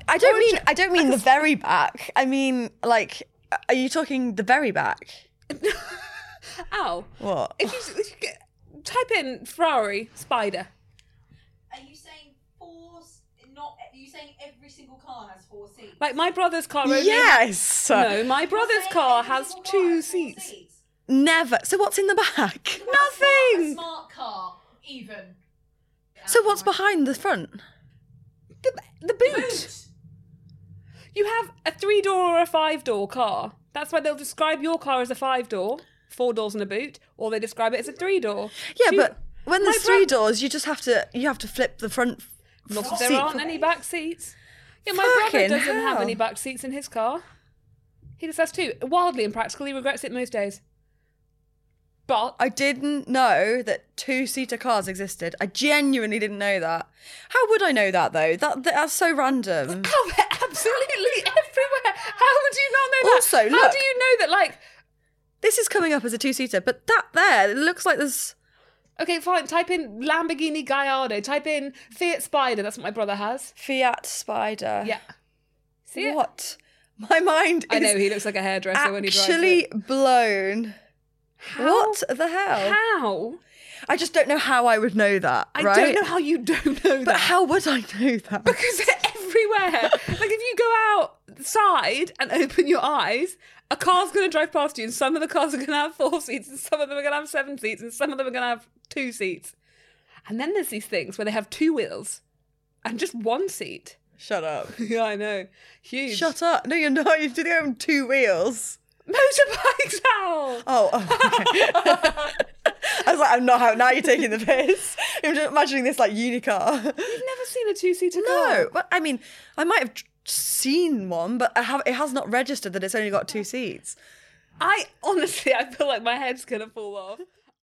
I don't mean I don't mean the very back. I mean like are you talking the very back? Ow! What? If you, if you get, type in Ferrari Spider. Are you saying four? s- Not. Are you saying every single car has four seats? Like my brother's car. only- Yes. No, my brother's car has single car two has four seats. Never. So what's in the back? A Nothing. smart car, even. So what's behind the front? The, the boot. You have a three door or a five door car. That's why they'll describe your car as a five door, four doors and a boot, or they describe it as a three door. Yeah, Two- but when My there's bro- three doors, you just have to you have to flip the front Not f- if there seat aren't for- any back seats. Yeah, my brother Fucking doesn't have hell. any back seats in his car. He just has two. Wildly impractical. He regrets it most days. But I didn't know that two-seater cars existed. I genuinely didn't know that. How would I know that though? That that's so random. Oh, they're absolutely everywhere. How would you not know that? Also, how look. do you know that? Like, This is coming up as a two-seater, but that there it looks like there's okay, fine. Type in Lamborghini Gallardo. Type in Fiat Spider. That's what my brother has. Fiat Spider. Yeah. See it? What? My mind is I know he looks like a hairdresser when he drives actually it. blown. How? What the hell? How? I just don't know how I would know that. I right? don't know how you don't know But that. how would I know that? Because they're everywhere. like if you go outside and open your eyes, a car's going to drive past you, and some of the cars are going to have four seats, and some of them are going to have seven seats, and some of them are going to have two seats. And then there's these things where they have two wheels and just one seat. Shut up. yeah, I know. Huge. Shut up. No, you're not. You do they own two wheels. Motorbikes, Al! Oh, oh okay. I was like, I'm not. How, now you're taking the piss. I'm just imagining this like unicar. You've never seen a two-seater car? No, but I mean, I might have seen one, but I have. It has not registered that it's only got two seats. I honestly, I feel like my head's gonna fall off.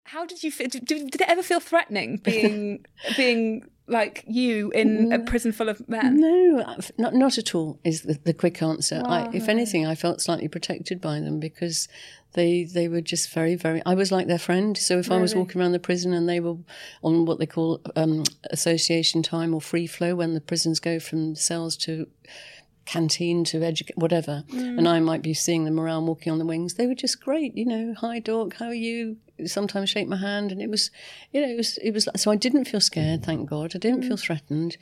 How did you feel? Did, did it ever feel threatening being being like you in a prison full of men? No, not not at all. Is the, the quick answer. I, if anything, I felt slightly protected by them because they they were just very very. I was like their friend. So if I was walking around the prison and they were on what they call um, association time or free flow, when the prisons go from cells to canteen to educate, whatever. And I might be seeing them around walking on the wings. They were just great, you know. Hi, Dork, how are you? Sometimes shake my hand, and it was, you know, it was, it was. So I didn't feel scared, thank God. I didn't feel threatened,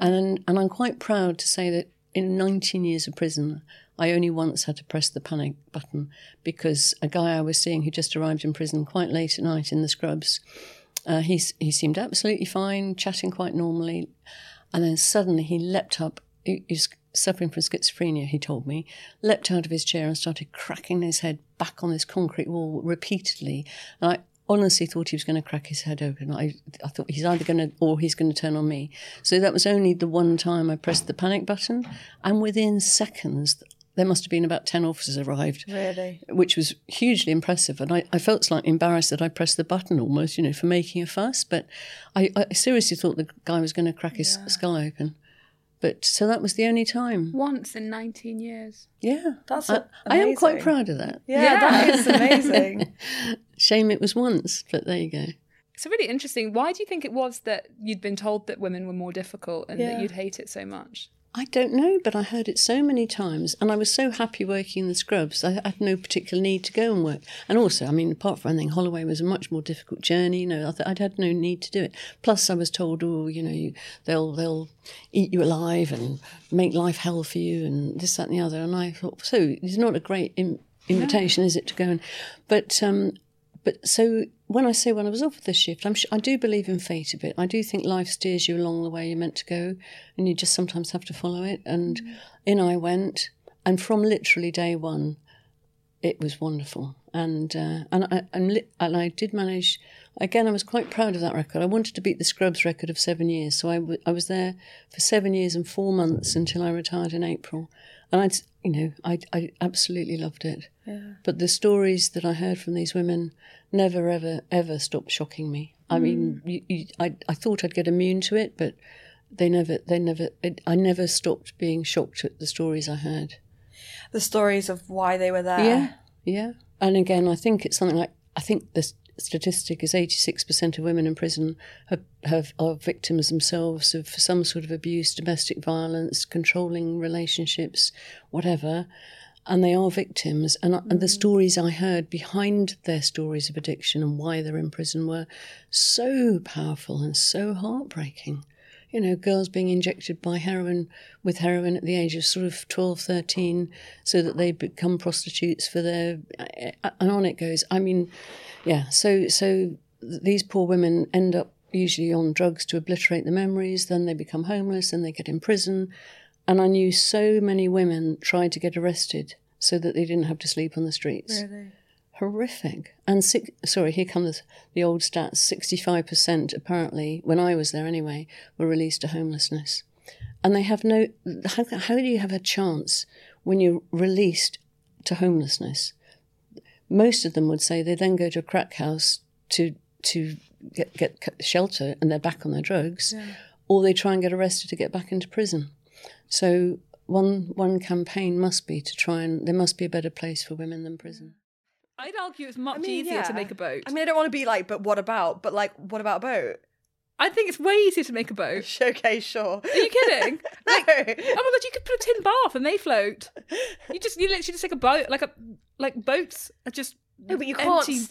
and and I'm quite proud to say that in 19 years of prison, I only once had to press the panic button because a guy I was seeing who just arrived in prison quite late at night in the scrubs, uh, he, he seemed absolutely fine, chatting quite normally. And then suddenly he leapt up. He, he was suffering from schizophrenia, he told me, leapt out of his chair and started cracking his head back on this concrete wall repeatedly. And I honestly thought he was going to crack his head open. I, I thought he's either going to, or he's going to turn on me. So that was only the one time I pressed the panic button. And within seconds, there must have been about 10 officers arrived. Really? Which was hugely impressive. And I, I felt slightly embarrassed that I pressed the button almost, you know, for making a fuss. But I, I seriously thought the guy was going to crack his skull open. But so that was the only time. Once in 19 years. Yeah. That's I, I am quite proud of that. Yeah, that is amazing. Shame it was once, but there you go. So really interesting. Why do you think it was that you'd been told that women were more difficult and Yeah. that you'd hate it so much? I don't know, but I heard it so many times, and I was so happy working in the scrubs. I had no particular need to go and work. And also, I mean, apart from anything, Holloway was a much more difficult journey. You know, I th- I'd had no need to do it. Plus, I was told, oh, you know, you, they'll they'll eat you alive and make life hell for you, and this, that, and the other. And I thought, so it's not a great Im- invitation, is it, to go and? But um, but so when I say when I was offered this shift, I'm, sh- I do believe in fate a bit. I do think life steers you along the way you're meant to go, and you just sometimes have to follow it. And in I went, and from literally day one, it was wonderful. And uh, and I and, li- and I did manage. Again, I was quite proud of that record. I wanted to beat the Scrubs record of seven years, so I, w- I was there for seven years and four months until I retired in April. And I'd, you know, I I absolutely loved it. But the stories that I heard from these women never, ever, ever stopped shocking me. I mean, mm. you, you, I, I thought I'd get immune to it, but they never, they never, it, I never stopped being shocked at the stories I heard. the stories of why they were there. Yeah, yeah. And again, I think it's something like I think the s- statistic is eighty six percent of women in prison have, have are victims themselves of some sort of abuse, domestic violence, controlling relationships, whatever. And they are victims, and, I- and the mm-hmm. stories I heard behind their stories of addiction and why they're in prison were so powerful and so heartbreaking you know, girls being injected by heroin with heroin at the age of sort of 12, 13, so that they become prostitutes for their, uh, uh, and on it goes. I mean, yeah. So, so these poor women end up usually on drugs to obliterate the memories. Then they become homeless. and they get in prison. And I knew so many women tried to get arrested so that they didn't have to sleep on the streets horrific. And six, sorry, here comes the old stats: sixty-five percent apparently, when I was there anyway, were released to homelessness. And they have no. How, how do you have a chance when you're released to homelessness? Most of them would say they then go to a crack house to to get get shelter, and they're back on their drugs, or they try and get arrested to get back into prison. So one one campaign must be to try and there must be a better place for women than prison. I'd argue it's much I mean, easier to make a boat. I mean, I don't want to be like, but what about? But like, what about a boat? I think it's way easier to make a boat. Okay, sure. Are you kidding? no. Oh my god, you could put a tin bath and they float. You just you literally just take a boat like a like boats are just No, but you can't. empty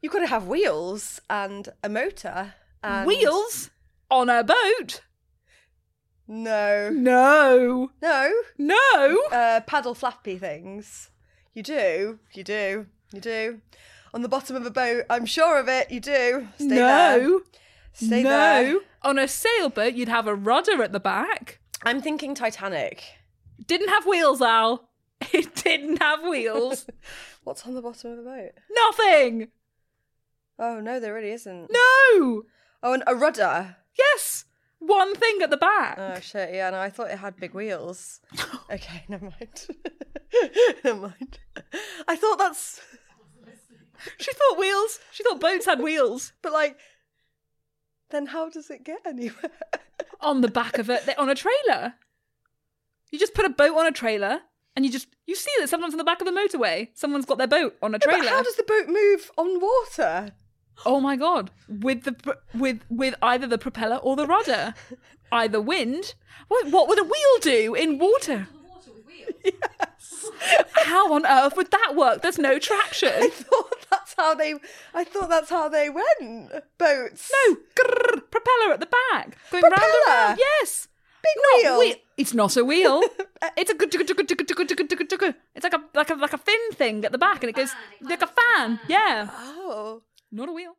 You got to have wheels and a motor. And wheels on a boat. No. No, No. no. Uh, paddle flappy things. You do. You do. You do. On the bottom of a boat. I'm sure of it. You do. Stay there. no, Stay no. there. On a sailboat, you'd have a rudder at the back. I'm thinking Titanic. Didn't have wheels, Al. It didn't have wheels. What's on the bottom of a boat? Nothing. Oh no, there really isn't. No. Oh, and a rudder. Yes. One thing at the back. Oh shit! Yeah, no, I thought it had big wheels. Okay, never mind. never mind. I thought that's, she thought wheels. She thought boats had wheels but like, then how does it get anywhere? on the back of it. On a trailer. You just put a boat on a trailer, and you just you see that sometimes on the back of the motorway, someone's got their boat on a But trailer. how does the boat move on water? Oh my god! With the with with either the propeller or the rudder, either wind. What what would a wheel do in water? Yes. How on earth would that work? There's no traction. I thought how they. I thought that's how they went. Boats. No, grrr, propeller at the back, going round and Propeller? round. Yes, Big Not wheel. wheel. It's not a wheel. it's a good. It's like a like a like a fin thing at the back, and it goes like a fan. Yeah, Oh. not a wheel.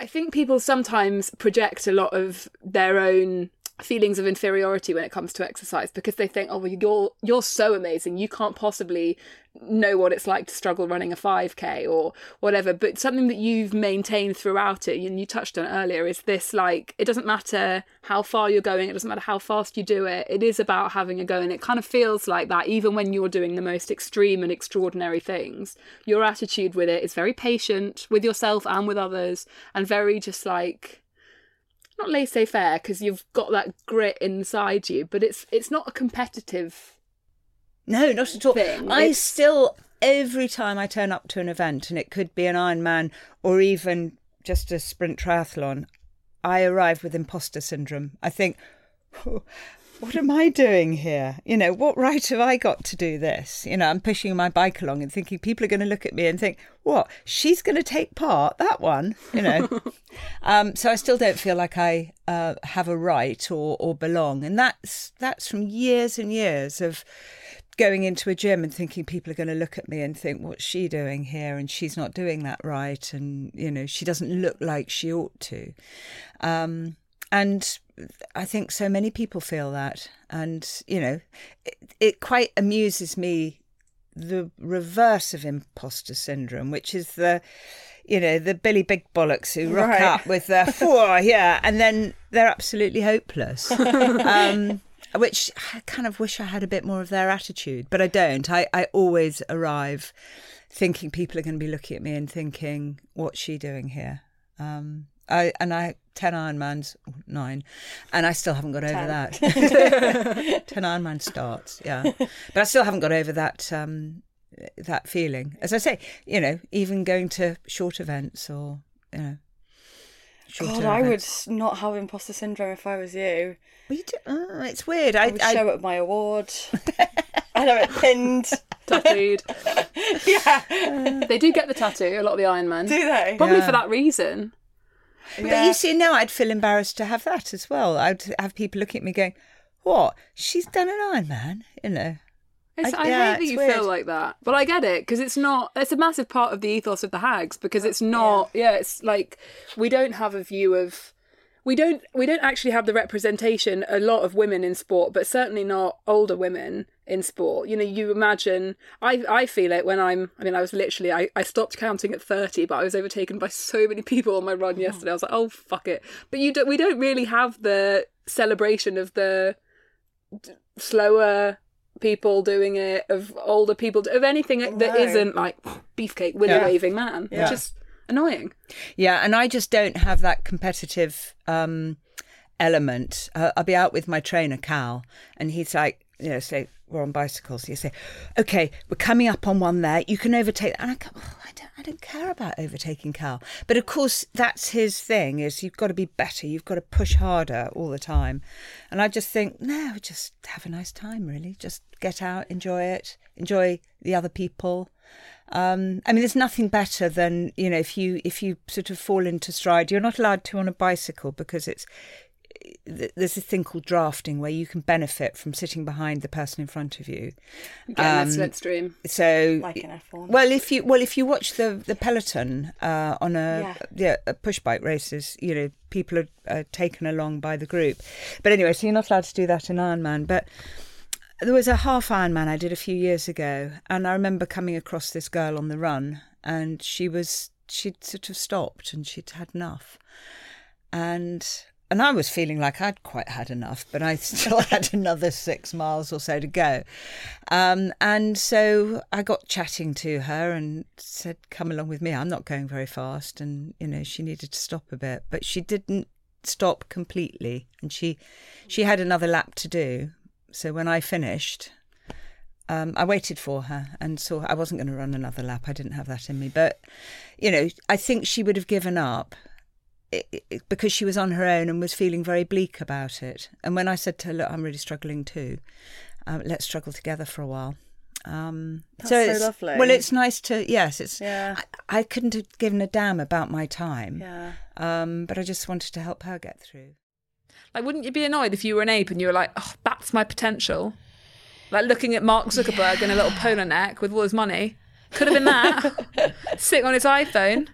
I think people sometimes project a lot of their own feelings of inferiority when it comes to exercise because they think, oh, well, you're you're so amazing, you can't possibly know what it's like to struggle running a 5k or whatever. But something that you've maintained throughout it, and you touched on earlier, is this like it doesn't matter how far you're going, it doesn't matter how fast you do it. It is about having a go, and it kind of feels like that even when you're doing the most extreme and extraordinary things. Your attitude with it is very patient with yourself and with others, and very just like not laissez faire because you've got that grit inside you, but it's it's not a competitive. No, not at all. Thing. I It's- still, every time I turn up to an event, and it could be an Ironman or even just a sprint triathlon, I arrive with imposter syndrome. I think, oh, what am I doing here? You know, what right have I got to do this? You know, I'm pushing my bike along and thinking people are going to look at me and think, what? She's going to take part? That one? You know. um, so I still don't feel like I uh, have a right or, or belong. And that's, that's from years and years of going into a gym and thinking people are going to look at me and think what's she doing here and she's not doing that right and you know she doesn't look like she ought to um, and i think so many people feel that and you know it, it quite amuses me the reverse of imposter syndrome which is the you know the billy big bollocks who rock Right. up with their four yeah and then they're absolutely hopeless um, which I kind of wish I had a bit more of their attitude, but I don't. I, I always arrive thinking people are going to be looking at me and thinking, "What's she doing here?" Um, I and I ten Ironmans, nine, and I still haven't got over that. ten Ironman starts, yeah, but I still haven't got over that. Um, that feeling, as I say, you know, even going to short events or you know, shorter God, I would not have imposter syndrome if I was you. Well, you do, oh, it's weird. I I, would I, show up my award. I'd have it pinned. Tattooed. yeah. they do get the tattoo, a lot of the Iron Man. Do they? Probably Yeah. for that reason. But you see, now I'd feel embarrassed to have that as well. I'd have people looking at me going, "What? She's done an Ironman?" You know. It's, I- I, yeah, hate that you weird. feel like that, but I get it because it's not. It's a massive part of the ethos of the hags because it's not. Yeah. it's like we don't have a view of. We don't. We don't actually have the representation a lot of women in sport, but certainly not older women in sport. You know, you imagine. I I feel it when I'm. I mean, I was literally. I I stopped counting at thirty, but I was overtaken by so many people on my run yesterday. I was like, oh fuck it. But you don't. We don't really have the celebration of the slower people doing it, of older people, of anything that No. isn't like beefcake with a waving man, Yeah. which is annoying. Yeah, and I just don't have that competitive um, element. Uh, I'll be out with my trainer Cal, and he's like, you know, say we're on bicycles. You say, okay, we're coming up on one there. You can overtake. And I go, oh, I don't, I don't care about overtaking Cal. But of course, that's his thing. Is you've got to be better. You've got to push harder all the time. And I just think, no, just have a nice time. Really, just get out, enjoy it, enjoy the other people. Um, I mean, there's nothing better than you know if you if you sort of fall into stride. You're not allowed to on a bicycle because it's there's this thing called drafting where you can benefit from sitting behind the person in front of you. Getting Um, that slipstream. So, Like in F1. well, if you well if you watch the the peloton uh, on a Yeah. yeah, uh, push bike races, you know people are, are taken along by the group. But anyway, so you're not allowed to do that in Ironman. But there was a half Ironman I did a few years ago, and I remember coming across this girl on the run, and she was she'd sort of stopped and she'd had enough, and and I was feeling like I'd quite had enough, but I still had another six miles or so to go, um, and so I got chatting to her and said, "Come along with me. I'm not going very fast," and you know she needed to stop a bit, but she didn't stop completely, and she she had another lap to do. So when I finished, um, I waited for her and saw I wasn't going to run another lap. I didn't have that in me. But, you know, I think she would have given up i- i- because she was on her own and was feeling very bleak about it. And when I said to her, look, I'm really struggling too, um, let's struggle together for a while. Um, That's so it's, lovely. Well, it's nice to yes. It's Yeah. I, I couldn't have given a damn about my time. Yeah. Um, but I just wanted to help her get through. Like, wouldn't you be annoyed if you were an ape and you were like, oh, that's my potential? Like looking at Mark Zuckerberg in a little polo neck with all his money. Could have been that. Sitting on his iPhone.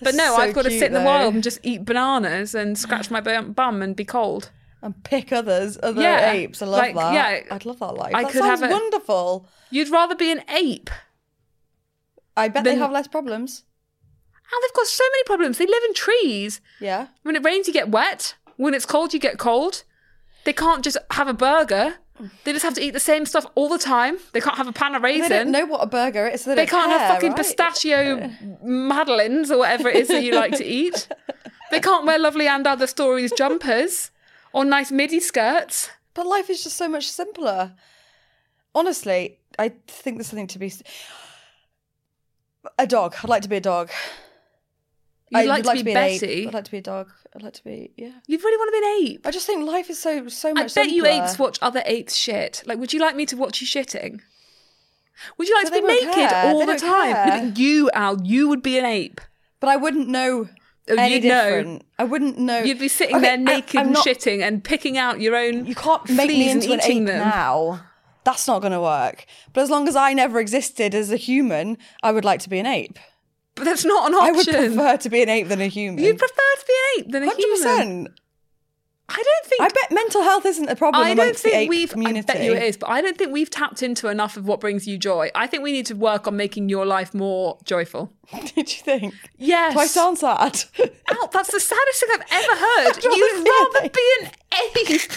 But no, so I've got to cute, sit in the though. wild and just eat bananas and scratch my bum and be cold. And pick others, other Yeah, apes. I love like, that. yeah, I'd love that life. I that could sounds have a- wonderful. You'd rather be an ape. I bet they have less problems. Oh, they've got so many problems. They live in trees. Yeah. When it rains, you get wet. When it's cold, you get cold. They can't just have a burger. They just have to eat the same stuff all the time. They can't have a pan of They don't know what a burger is. So they, They can't have fucking right? pistachio madeleines or whatever it is that you like to eat. They can't wear lovely and other stories jumpers or nice midi skirts. But life is just so much simpler. Honestly, I think there's something to be. A dog. I'd like to be a dog. You'd I'd like to be an ape. Betty. I'd like to be a dog. I'd like to be yeah. You'd really want to be an ape. I just think life is so so much. Better. I bet you apes watch other apes shit. Like, would you like me to watch you shitting? Would you like But to be naked care. all They the time? care. You, Al, you would be an ape. But I wouldn't know Oh, any you'd know. I wouldn't know. You'd be sitting Okay, there naked I'm and not- shitting and picking out your own. You can't make me into an ape them. now. That's not going to work. But as long as I never existed as a human, I would like to be an ape. But that's not an option. I would prefer to be an ape than a human. You'd prefer to be an ape than a Hundred human. percent. I don't think. I bet mental health isn't a problem I don't think we've. community. I bet you it is, but I don't think we've tapped into enough of what brings you joy. I think we need to work on making your life more joyful. Did you think? Yes. Do I sound sad? Ow, that's the saddest thing I've ever heard. Rather You'd an rather be an ape.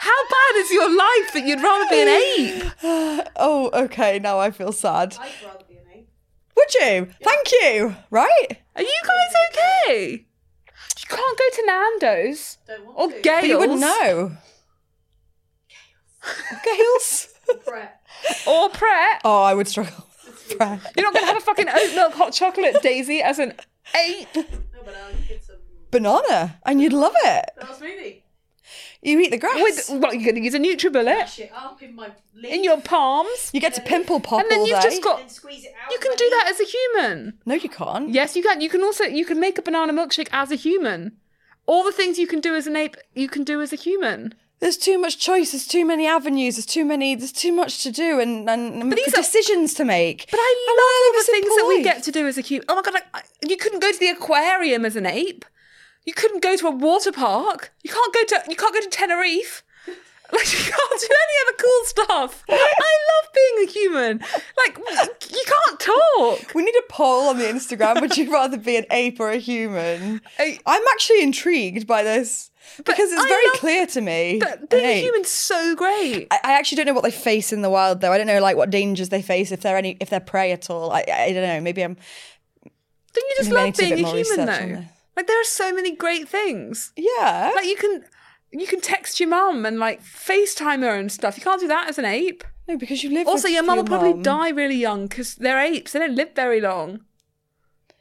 How bad is your life that you'd rather be an ape? oh, okay. Now I feel sad. I'd rather be an ape. Would you? Thank you. Right? Are you guys okay? You can't go to Nando's or Gail's. But you wouldn't know. Gail's. Or Pret. Oh, I would struggle. Pret. You're not going to have a fucking oat milk hot chocolate, Daisy, as an ape. Banana, and you'd love it. You eat the grass. With, well, you're going to use a NutriBullet It up in my in your palms. you get to pimple pop And then all you've day. just got. squeeze it out. You can do that as a human. No, you can't. Yes, you can. You can also you can make a banana milkshake as a human. All the things you can do as an ape, you can do as a human. There's too much choice. There's too many avenues. There's too many. There's too much to do, and and, and these are- decisions to make. But I I wanna love all the things simple that we get to do as a human. Oh my god! Like, I- you couldn't go to the aquarium as an ape. You couldn't go to a water park. You can't go to. You can't go to Tenerife. Like you can't do any other cool stuff. I love being a human. Like you can't talk. We need a poll on the Instagram. Would you rather be an ape or a human? I'm actually intrigued by this because it's I very love- clear to me. But being a human's so great. I, I actually don't know what they face in the wild, though. I don't know like what dangers they face if they're any if they're prey at all. I I don't know. Maybe I'm. Don't you just love do a being a human though? Like there are so many great things. Yeah. Like you can you can text your mum and like FaceTime her and stuff. You can't do that as an ape. no, because you live. Also, your mum will probably mum. die really young because they're apes. They don't live very long.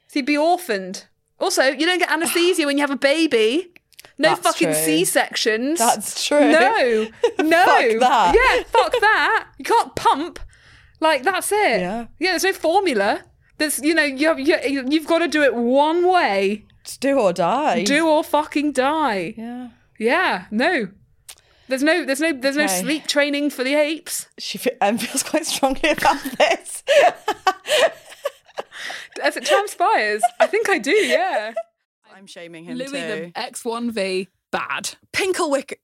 So you'd be orphaned. Also, you don't get anaesthesia when you have a baby. No That's fucking true. C sections. That's true. No, no. Fuck that. Yeah, fuck that. You can't pump. Like that's it. Yeah. Yeah. There's no formula. There's you know you you you've got to do it one way. Just do or die. Do or fucking die. Yeah. Yeah. No. There's no there's no there's no Okay. sleep training for the apes. She fe- um, feels quite strongly about this. As it transpires, I think I do. Yeah. I'm shaming him Louis too. the X1V bad. Pinklewick.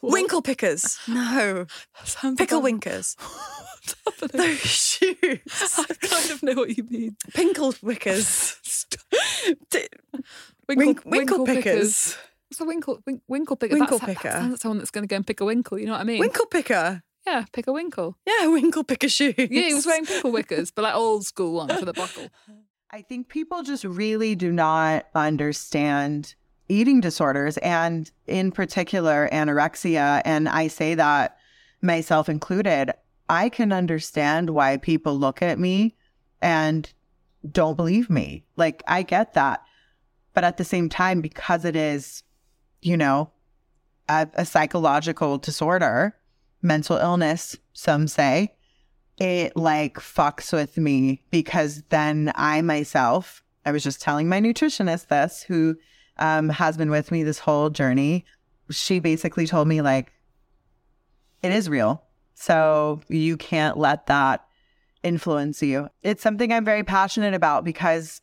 Winkle pickers. No. Pickle winkers. Those shoes. I kind of know what you mean. Pinkle wickers. D- Winkle, Wink- winkle pickers. What's a winkle? Wink, winkle picker. Winkle that's, picker. That's someone that's going to go and pick a winkle. You know what I mean? Winkle picker. Yeah, pick a winkle. Yeah, winkle picker shoes. Yeah, he was wearing pickle wickers, but like old school one for the buckle. I think people just really do not understand eating disorders and, in particular, anorexia. And I say that myself included. I can understand why people look at me and don't believe me. Like, I get that. But at the same time, because it is, you know, a, a psychological disorder, mental illness, some say, it like fucks with me because then I myself, I was just telling my nutritionist this, who um, has been with me this whole journey. She basically told me, like, it is real. So you can't let that influence you. It's something I'm very passionate about because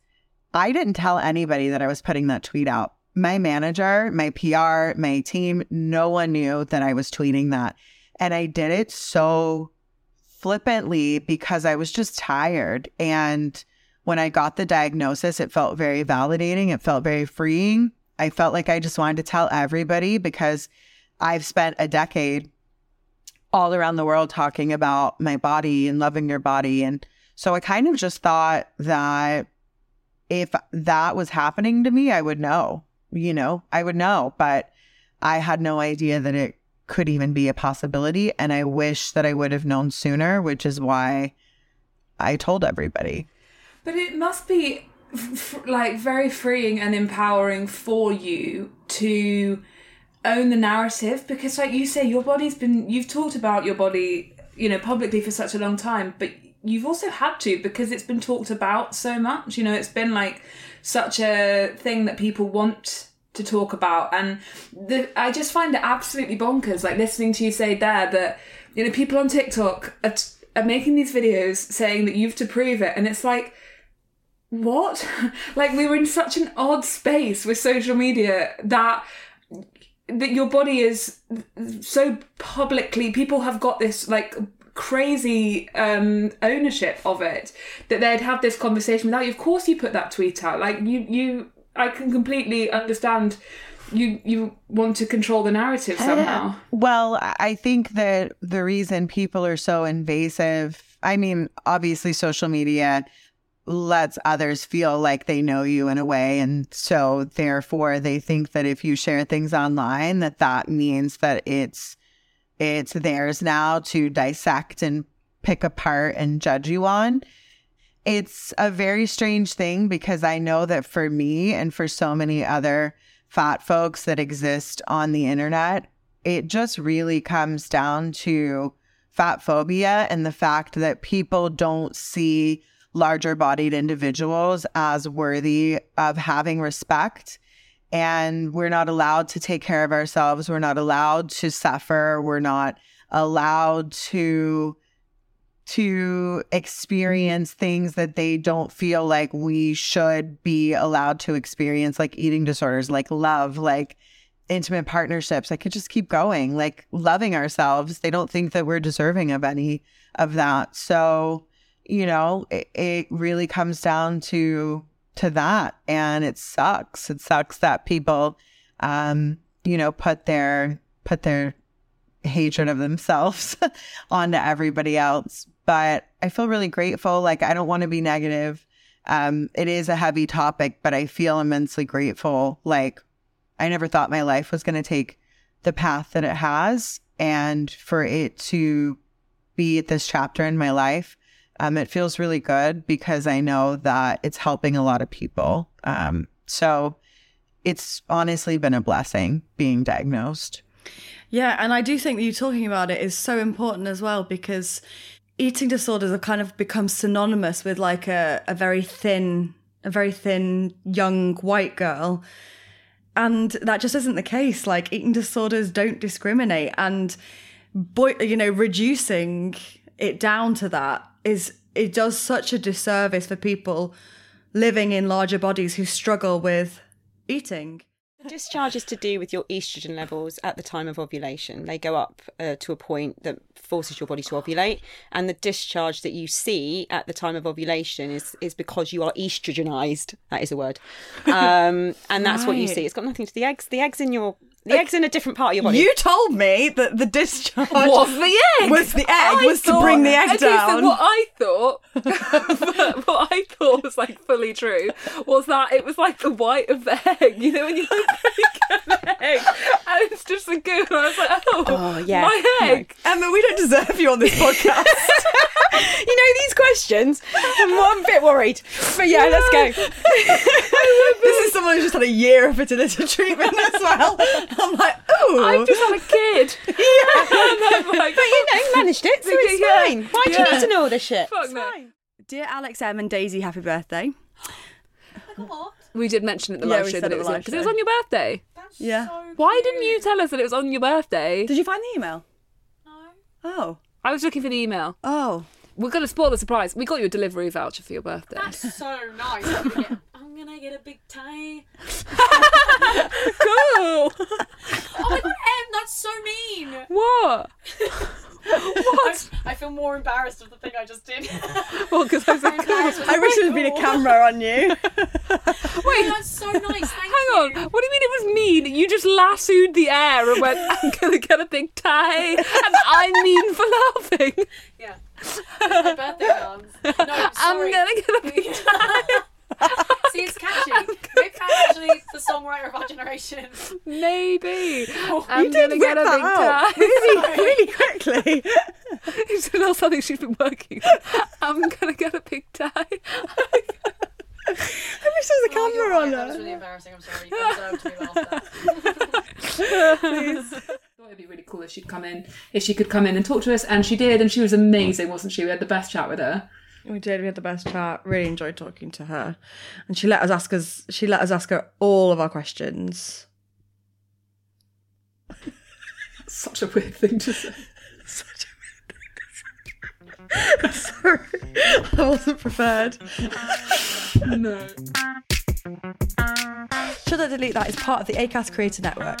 I didn't tell anybody that I was putting that tweet out. My manager, my PR, my team, no one knew that I was tweeting that. And I did it so flippantly because I was just tired. And when I got the diagnosis, it felt very validating. It felt very freeing. I felt like I just wanted to tell everybody because I've spent a decade all around the world talking about my body and loving your body. And so I kind of just thought that if that was happening to me, I would know, you know, I would know. But I had no idea that it could even be a possibility. And I wish that I would have known sooner, which is why I told everybody. But it must be f- like very freeing and empowering for you to own the narrative because like you say your body's been you've talked about your body you know publicly for such a long time but you've also had to because it's been talked about so much. You know it's been like such a thing that people want to talk about. And the, i just find it absolutely bonkers like listening to you say there that you know people on tiktok are, t- are making these videos saying that you've to prove it. And it's like what? Like we were in such an odd space with social media that that your body is so publicly people have got this like crazy um ownership of it that they'd have this conversation without you. Of course you put that tweet out. Like you you i can completely understand you you want to control the narrative somehow. Well, I think that the reason people are so invasive, I mean, obviously social media lets others feel like they know you in a way and so therefore they think that if you share things online that that means that it's it's theirs now to dissect and pick apart and judge you on. It's a very strange thing because I know that for me and for so many other fat folks that exist on the internet, it just really comes down to fat phobia and the fact that people don't see larger bodied individuals as worthy of having respect. And we're not allowed to take care of ourselves. We're not allowed to suffer. We're not allowed to to experience things that they don't feel like we should be allowed to experience like eating disorders like love like intimate partnerships i could just keep going like loving ourselves they don't think that we're deserving of any of that so you know it, it really comes down to to that and it sucks. It sucks that people um you know put their put their hatred of themselves onto everybody else. But i feel really grateful. Like i don't want to be negative. Um it is a heavy topic but i feel immensely grateful. Like i never thought my life was going to take the path that it has and for it to be at this chapter in my life um, it feels really good because I know that it's helping a lot of people. Um, so it's honestly been a blessing being diagnosed. Yeah, and I do think that you talking about it is so important as well because eating disorders have kind of become synonymous with like a, a very thin, a very thin young white girl. And that just isn't the case. Like eating disorders don't discriminate. And boy, you know, reducing it down to that is it does such a disservice for people living in larger bodies who struggle with eating. Discharge is to do with your estrogen levels at the time of ovulation. They go up uh, to a point that forces your body to ovulate, and the discharge that you see at the time of ovulation is is because you are estrogenized. That is a word, um, and that's what you see. It's got nothing to the eggs. The eggs in your the eggs in a different part of your body. You told me that the discharge was the egg. Was the egg I was to bring the egg okay, down. So what I thought, what I thought was like fully true, was that it was like the white of the egg. You know, when you like an egg, and it's just a goo. And I was like, oh, oh yeah. my egg. Emma, we don't deserve you on this podcast. you know these questions. I'm, I'm a bit worried. But yeah, let's go. this is someone who's just had a year of fertility treatment as well. I'm like, oh, I've just had a kid. yeah. like, but you know, managed it, so it's Yeah. fine. Why do you Yeah. need to know all this shit? Fuck no. Dear Alex Em and Daisy, happy birthday. We did mention it the Yeah, live we show said that it it was the on live because it was on your birthday. Yeah. Why didn't you tell us that it was on your birthday? Did you find the email? No. Oh. I was looking for the email. Oh. We're gonna spoil the surprise. We got you a delivery voucher for your birthday. That's so nice. I'm gonna get, I'm gonna get a big tie. cool. Oh my god, Em, that's so mean. What? What? I, I feel more embarrassed of the thing I just did. Well, because I said oh, I wish there had been a camera on you. Wait, that's so nice. Thank hang on. What do you mean it was mean? You just lassoed the air and went, "I'm gonna get a big tie," and I'm mean for laughing. Yeah. my birthday dance. No, I'm sorry. gonna get a big tie. See, it's catchy. I'm actually the songwriter of our generation. Maybe. Oh, I'm you did gonna whip get a that big out tie. really, really quickly. it's a little something she's been working on. I'm gonna get a big tie. I wish there was a oh, camera on That was really embarrassing. I'm sorry. You deserve to be laughed at. thought it'd be really cool if she'd come in, if she could come in and talk to us, and she did, and she was amazing, wasn't she? We had the best chat with her. We did. We had the best chat. Really enjoyed talking to her, and she let us ask us. She let us ask her all of our questions. Such a weird thing to say. Such a weird thing to say. Sorry, I wasn't prepared. no. Should I delete that? Is part of the Acast Creator Network.